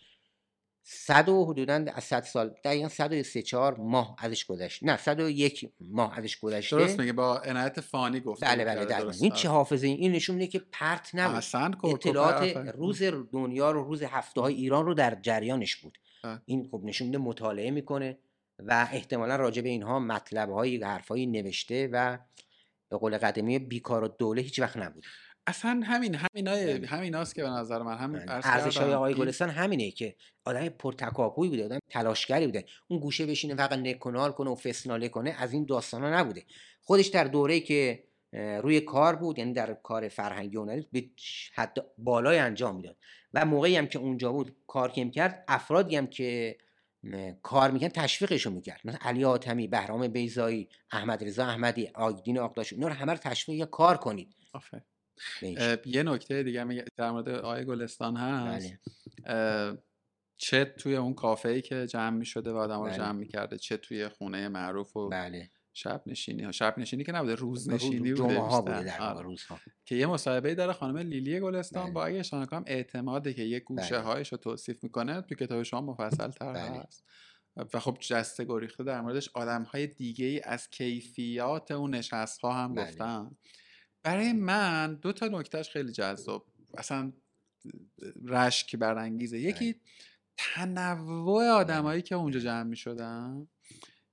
[SPEAKER 2] صد و حدودا از صد سال دقیقا صد و سه چهار ماه ازش گذشت. نه صد و یک ماه ازش گذشته.
[SPEAKER 1] درست میگه با عنایت فانی گفته
[SPEAKER 2] بله بله
[SPEAKER 1] کرده،
[SPEAKER 2] در
[SPEAKER 1] درست.
[SPEAKER 2] این
[SPEAKER 1] آره.
[SPEAKER 2] چه حافظه این نشون میده که پرت نبود.
[SPEAKER 1] کرکوپر
[SPEAKER 2] اطلاعات. روز دنیا رو روز هفته های ایران رو در جریانش بود.
[SPEAKER 1] بله.
[SPEAKER 2] این خب نشون میده مطالعه می‌کنه و احتمالا راجع به اینها مطلب های حرفایی نوشته و به قول قدمی بیکار و دوله هیچ وقت نبود
[SPEAKER 1] اصلا همین همینای
[SPEAKER 2] بله.
[SPEAKER 1] همیناست که به نظر من هم عرض
[SPEAKER 2] ارزش های. آقای گلستان همینه که آدم پرتکاپوی بوده آدم تلاشگری بوده اون گوشه بشینه فقط نکنال کنه و فسناله کنه از این داستانا نبوده خودش در دوره‌ای که روی کار بود یعنی در کار فرهنگی هنری به حد بالای انجام می‌داد و موقعی هم که اونجا بود کار که کرد افرادی هم که کار می‌کرد تشویقشون می‌کرد مثلا علی حاتمی بهرام بیزایی احمد رضا احمدی آیدین آقداش اینا رو همه رو تشویق کار کنید
[SPEAKER 1] آفرین. یه نکته دیگه در مورد آقای گلستان هست
[SPEAKER 2] بله.
[SPEAKER 1] چه توی اون کافه ای که جمع می شده و آدم رو
[SPEAKER 2] بله.
[SPEAKER 1] جمع می کرده چه توی خونه معروف و
[SPEAKER 2] بله
[SPEAKER 1] شب نشینی ها شب نشینی که نبوده روز نشینی
[SPEAKER 2] روز-
[SPEAKER 1] بوده
[SPEAKER 2] جمعه ها. بوده در
[SPEAKER 1] آره.
[SPEAKER 2] واقع روزها
[SPEAKER 1] که یه مصاحبه داره خانم لیلی گلستان
[SPEAKER 2] بله.
[SPEAKER 1] با اگه اشاره کنم اعتماده که یه گوشه
[SPEAKER 2] بله.
[SPEAKER 1] هایش رو توصیف می‌کنه تو کتاب شما مفصل تر
[SPEAKER 2] بله.
[SPEAKER 1] هست و خب جسته گریخته در موردش آدم های دیگه ای از کیفیات اون نشست ها هم. گفتن برای من دو تا نکتهش خیلی جذاب اصلا رشک برانگیزه. یکی تنوع آدمایی که اونجا جمع می شدن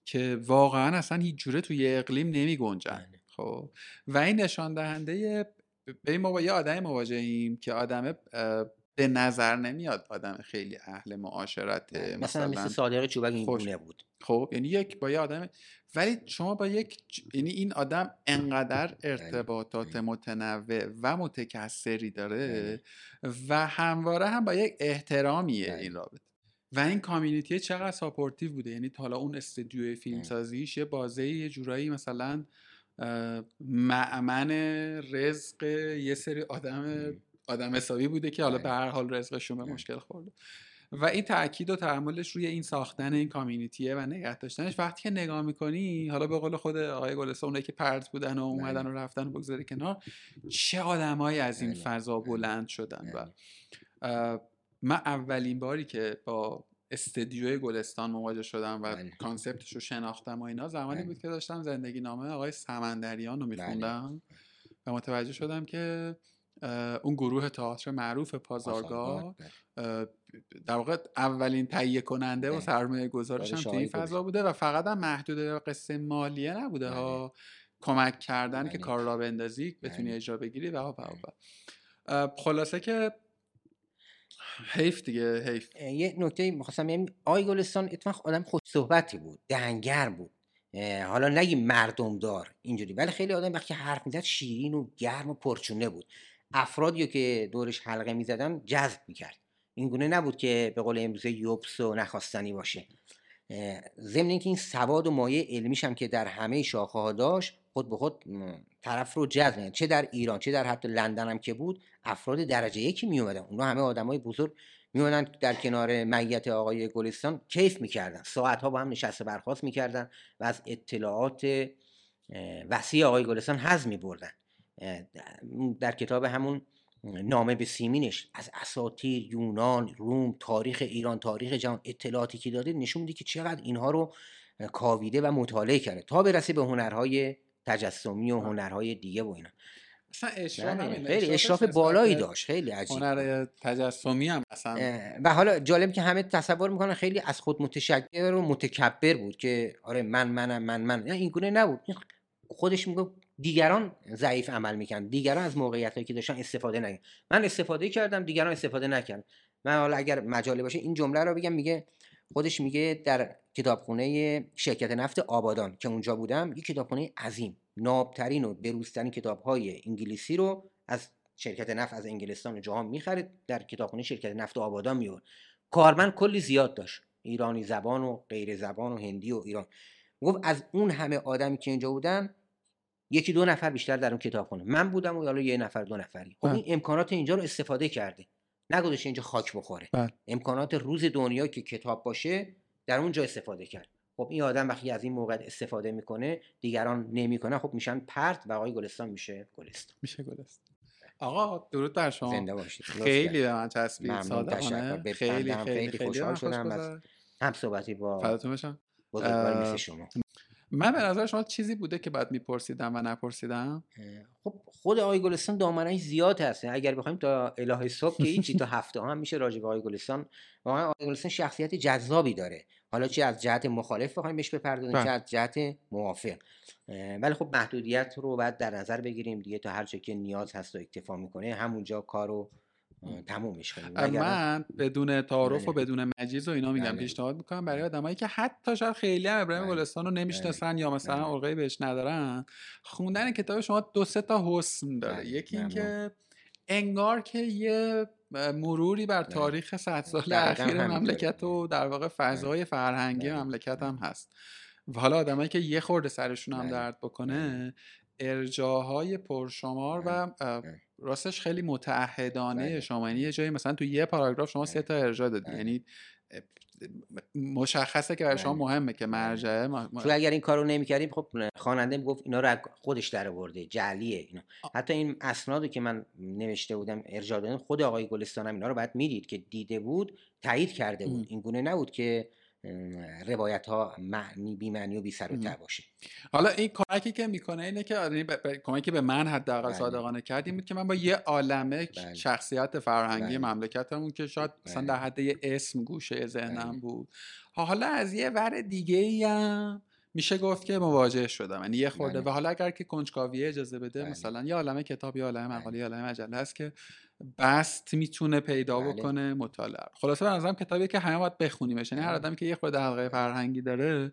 [SPEAKER 1] که واقعا اصلا هیچ جوره توی اقلیم نمی گنجن
[SPEAKER 2] بله.
[SPEAKER 1] خب؟ و این نشان دهنده به ما با یه آدم مواجهیم که آدم به نظر نمیاد آدم خیلی اهل معاشرت
[SPEAKER 2] مثلا
[SPEAKER 1] مثلا
[SPEAKER 2] مثل صادق چوبک این گونه بود
[SPEAKER 1] خب یعنی یک با یه آدم ولی شما با یک یعنی این آدم انقدر ارتباطات. متنوع و متکثری داره. و همواره هم با یک احترامیه. این رابطه و این community چقدر supportive بوده یعنی تا حالا اون استودیوی فیلمسازیش یه بازه یه جورایی مثلا ممر رزق یه سری آدم آدم حسابی بوده که حالا
[SPEAKER 2] بله.
[SPEAKER 1] به هر حال رزقشون به
[SPEAKER 2] بله.
[SPEAKER 1] مشکل خورده و این تاکید و تحملش روی این ساختن این community ه و نگه داشتنش وقتی که نگاه می‌کنی حالا به قول خود آقای گلستان اونایی که پرت بودن و اومدن و رفتن و بگذاری کنار چه آدمایی از این
[SPEAKER 2] بله.
[SPEAKER 1] فضا
[SPEAKER 2] بله.
[SPEAKER 1] بلند شدن و
[SPEAKER 2] بله.
[SPEAKER 1] من اولین باری که با استدیوی گلستان مواجه شدم و
[SPEAKER 2] بله.
[SPEAKER 1] کانسپتش رو شناختم و اینا زمانی
[SPEAKER 2] بله.
[SPEAKER 1] بود که داشتم زندگی نامه آقای سمندریان رو میخوندم و متوجه شدم که اون گروه تئاتر معروف پازارگاه
[SPEAKER 2] بله.
[SPEAKER 1] در واقع اولین تهیه کننده و
[SPEAKER 2] بله.
[SPEAKER 1] سرمایه گذارش هم این فضا بوده و فقط هم محدود به قصه مالیه نبوده
[SPEAKER 2] بله.
[SPEAKER 1] ها کمک کردن که
[SPEAKER 2] بله.
[SPEAKER 1] کار را بندازی بتونی
[SPEAKER 2] بله.
[SPEAKER 1] اجرا بگیری و
[SPEAKER 2] بله.
[SPEAKER 1] اه، خلاصه که حیف دیگه حیف
[SPEAKER 2] یه نکته می‌خواستم بگم آقای گلستان اتفاق آدم خوش صحبتی بود دهنگر بود حالا نگی مردم دار اینجوری ولی خیلی آدم وقتی حرف می‌زد شیرین و گرم و پرچونه بود افرادی که دورش حلقه می‌زدن جذب می‌کرد. این گونه نبود که به قول امروزه یوبس و نخواستنی باشه. ضمن اینکه این سواد و مایه علمیش هم که در همه شاخه ها داشت خود به خود طرف رو جذب. چه در ایران چه در حتی لندن هم که بود افراد درجه یکی می اومدن اونا همه آدمای بزرگ می اومدن در کنار میت آقای گلستان کیف می‌کردن. ساعت ها با هم نشسته برخواست می‌کردن و از اطلاعات وسیع آقای گلستان حظ می بردن در کتاب همون نامه به سیمینش از اساطیر یونان روم تاریخ ایران تاریخ جهان اطلاعاتی که داده نشون میده که چقدر اینها رو کاویده و مطالعه کرده تا برسه به هنرهای تجسمی و. هنرهای دیگه و اینا.
[SPEAKER 1] اصلا اشراف
[SPEAKER 2] بله، خیلی اشراف بالایی داشت. خیلی عجیب.
[SPEAKER 1] هنر تجسمی هم اصلا.
[SPEAKER 2] و حالا جالب که همه تصور می‌کنن خیلی از خود متشکر و متکبر بود که آره من منم من من این گونه نبود. خودش میگه دیگران ضعیف عمل می‌کنن دیگران از موقعیت که داشتن استفاده نکردن. من استفاده کردم دیگران استفاده نکردن. من حالا اگر مجاله باشه این جمله رو بگم میگه خودش میگه در کتابخونه شرکت نفت آبادان که اونجا بودم یک کتابخونه عظیم نابترین و بروزترین کتابهای انگلیسی رو از شرکت نفت از انگلستان جهان می‌خرید در کتابخونه شرکت نفت آبادان میورد کارمند کلی زیاد داشت. ایرانی زبان و غیر زبان و هندی و ایران. گفت از اون همه آدمی که اینجا بودن یکی دو نفر بیشتر در اون کتابخونه من بودم و حالا یه نفر دو نفری. خب
[SPEAKER 1] بله.
[SPEAKER 2] این امکانات اینجا رو استفاده کرده. نگذاشته اینجا خاک بخوره.
[SPEAKER 1] بله.
[SPEAKER 2] امکانات روز دنیا که کتاب باشه در اونجا استفاده کرد. خب این آدم وقتی از این موقع استفاده می‌کنه دیگران نمی‌کنه خب میشن پرت و آقای گلستان میشه گلستان
[SPEAKER 1] میشه گلستان آقا درود بر شما.
[SPEAKER 2] زنده باشید.
[SPEAKER 1] خیلی به من چسبید.
[SPEAKER 2] ممنون،
[SPEAKER 1] صادقانه. خیلی. خیلی
[SPEAKER 2] خوشحال شدم از. هم صحبتی با
[SPEAKER 1] فداتون بشم
[SPEAKER 2] بزرگواری
[SPEAKER 1] اه،
[SPEAKER 2] مثل شما.
[SPEAKER 1] من به نظر شما چیزی بوده که بعد میپرسیدم و نپرسیدم؟
[SPEAKER 2] خب خود آقای گلستان دامنش زیاد هست. اگر بخوایم تا الهه صبح که هیچی تا هفته ها هم میشه راجع به آقای گلستان. واقعا آقای گلستان شخصیت جذابی داره. حالا چه از جهت مخالف بخوایم بهش بپردازیم
[SPEAKER 1] بله.
[SPEAKER 2] چه از جهت موافق. ولی خب محدودیت رو باید در نظر بگیریم دیگه تا هر چه که نیاز هست و اکتفا می‌کنه همونجا کارو تمومش کنیم وگرنه-
[SPEAKER 1] من بدون تعارف و
[SPEAKER 2] بله.
[SPEAKER 1] بدون مجیز و اینا میگم
[SPEAKER 2] بله.
[SPEAKER 1] پیشنهاد می‌کنم برای آدمایی که حتی شاید خیلی هم ابراهیم
[SPEAKER 2] بله.
[SPEAKER 1] گلستان رو نمی‌شناسن یا مثلا
[SPEAKER 2] بله.
[SPEAKER 1] علاقه بهش ندارن خوندن کتاب شما دو سه تا حسن داره
[SPEAKER 2] بله.
[SPEAKER 1] یکی. اینکه انگار که یه مروری بر
[SPEAKER 2] بله.
[SPEAKER 1] تاریخ صد سال اخیر. مملکت و در واقع فضای فرهنگی
[SPEAKER 2] بله.
[SPEAKER 1] مملکت هم هست و حالا آدمایی که یه خورده سرشون هم
[SPEAKER 2] بله.
[SPEAKER 1] درد بکنه ارجاهای پرشمار و
[SPEAKER 2] بله.
[SPEAKER 1] راستش خیلی متعهدانه
[SPEAKER 2] بله.
[SPEAKER 1] شما یعنی یه جایی مثلا تو یه پاراگراف شما سه
[SPEAKER 2] بله.
[SPEAKER 1] تا ارجاع دادی
[SPEAKER 2] بله.
[SPEAKER 1] یعنی مشخصه که برای شما. مهمه که مرجعه ما- ما-
[SPEAKER 2] چون اگر این کارو نمی‌کردیم خب خواننده می‌گفت اینا رو از خودش در آورده جعلیه اینا حتی این اسنادو که من نوشته بودم ارجاع دادم خود آقای گلستان هم اینا رو باید می‌دید که دیده بود تایید کرده
[SPEAKER 1] ام.
[SPEAKER 2] بود این گونه نبود که روایت ها معنی بی معنی و بی سر و ته. باشه
[SPEAKER 1] حالا این کمکی که می‌کنه اینه که یعنی ب- ب- کمکی که به من حداقل
[SPEAKER 2] بله.
[SPEAKER 1] صادقانه کرد این بود که من با یه عالمه
[SPEAKER 2] بله.
[SPEAKER 1] شخصیت فرهنگی
[SPEAKER 2] بله.
[SPEAKER 1] مملکتمون که شاید مثلا
[SPEAKER 2] بله.
[SPEAKER 1] در حد یه اسم گوشه ذهنم
[SPEAKER 2] بله.
[SPEAKER 1] بود حالا از یه ور دیگه ای هم میشه گفت که مواجه شدم یعنی یه خورده
[SPEAKER 2] بله.
[SPEAKER 1] و حالا اگر که کنجکاوی اجازه بده
[SPEAKER 2] بله.
[SPEAKER 1] مثلا یه عالمه کتاب یه عالمه مقاله
[SPEAKER 2] بله.
[SPEAKER 1] یه عالمه مجله هست که بست می‌تونه پیدا
[SPEAKER 2] بله.
[SPEAKER 1] بکنه مطالعه رو. خلاصه به نظرم کتابی که همه باید بخونیمش یعنی هر
[SPEAKER 2] بله.
[SPEAKER 1] آدمی که یه خورده حلقه فرهنگی داره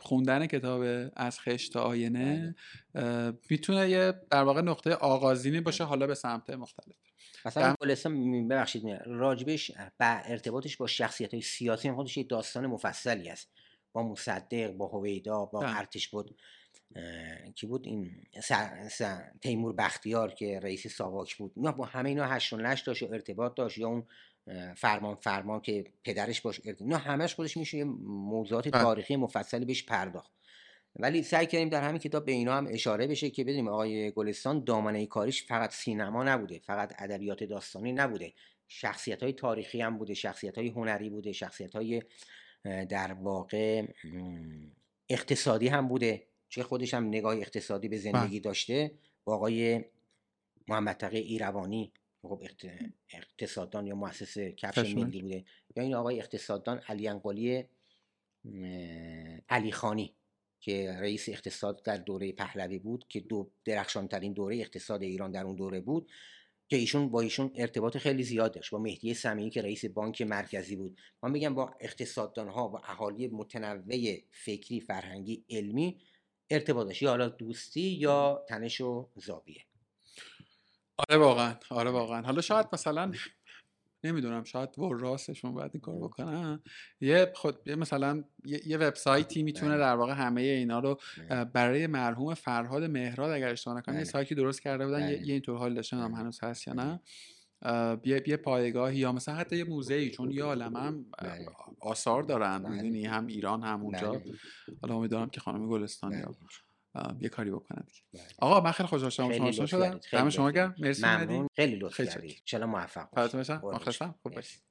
[SPEAKER 1] خوندن کتاب از خشت تا آینه اه، می‌تونه یه در واقع نقطه آغازینی باشه حالا به سمت مختلف
[SPEAKER 2] مثلا گلستان ببخشید راجبش با ارتباطش با شخصیت های سیاسی هم خودش یه داستان مفصلی است با مصدق با هویدا با
[SPEAKER 1] بله.
[SPEAKER 2] ارتش بود کی بود این س- س- تیمور بختیار که رئیس ساواک بود. اینا با همه اینا هشت و نشت داشت و ارتباط داشت یا اون فرمان فرمان که پدرش باش ارتباط اینا همش خودش میشه یه موضوعات
[SPEAKER 1] بله.
[SPEAKER 2] تاریخی مفصلی بهش پرداخت. ولی سعی کردیم در همین کتاب به اینا هم اشاره بشه که بدونیم آقای گلستان دامنه کاریش فقط سینما نبوده فقط ادبیات داستانی نبوده. شخصیت های تاریخی هم بوده شخصیت های هنری بوده شخصیت های در واقع اقتصادی هم بوده. چه خودش هم نگاه اقتصادی به زندگی داشته با آقای محمد تقی ایروانی خب اقت- اقتصاددان یا مؤسس کفش. ملی بوده یا این آقای اقتصاددان علی انقلی علی خانی که رئیس اقتصاد در دوره پهلوی بود که دو درخشانترین دوره اقتصاد ایران در اون دوره بود که ایشون با ایشون ارتباط خیلی زیاد داشت با مهدی سمیعی که رئیس بانک مرکزی بود من میگم با اقتصاددان ها و اهالی متنوع فکری فرهنگی علمی ارتباط داشت یا حالا دوستی یا تنش و زاویه
[SPEAKER 1] آره واقعا آره واقعا حالا شاید مثلا نمی‌دونم شاید راستشون باید این کار بکنن یه خود یه مثلا یه, وبسایتی می‌تونه
[SPEAKER 2] بله.
[SPEAKER 1] در واقع همه اینا رو
[SPEAKER 2] بله.
[SPEAKER 1] برای مرحوم فرهاد مهراد اگر اشتباه نکنم یه
[SPEAKER 2] بله.
[SPEAKER 1] سایتی درست کرده بودن یه, اینطور حال نمی‌دونم
[SPEAKER 2] بله.
[SPEAKER 1] هنوز هست یا. نه یه یه پایگاهی یا مثلا حتی یه موزه‌ای چون یه عالمه هم
[SPEAKER 2] بله.
[SPEAKER 1] آثار دارن
[SPEAKER 2] بله.
[SPEAKER 1] می‌دونی هم ایران هم اونجا
[SPEAKER 2] بله.
[SPEAKER 1] حالا امیدوارم که خانم گلستانی یه کاری بکنن. آقا من خیلی خوشحال شدم شما آشنا شدم دم شما
[SPEAKER 2] لطف
[SPEAKER 1] گرم. مرسی.
[SPEAKER 2] ممنون خیلی لطف کردید. ان موفق باشید.
[SPEAKER 1] مخلصم
[SPEAKER 2] شما.
[SPEAKER 1] خوب. باشید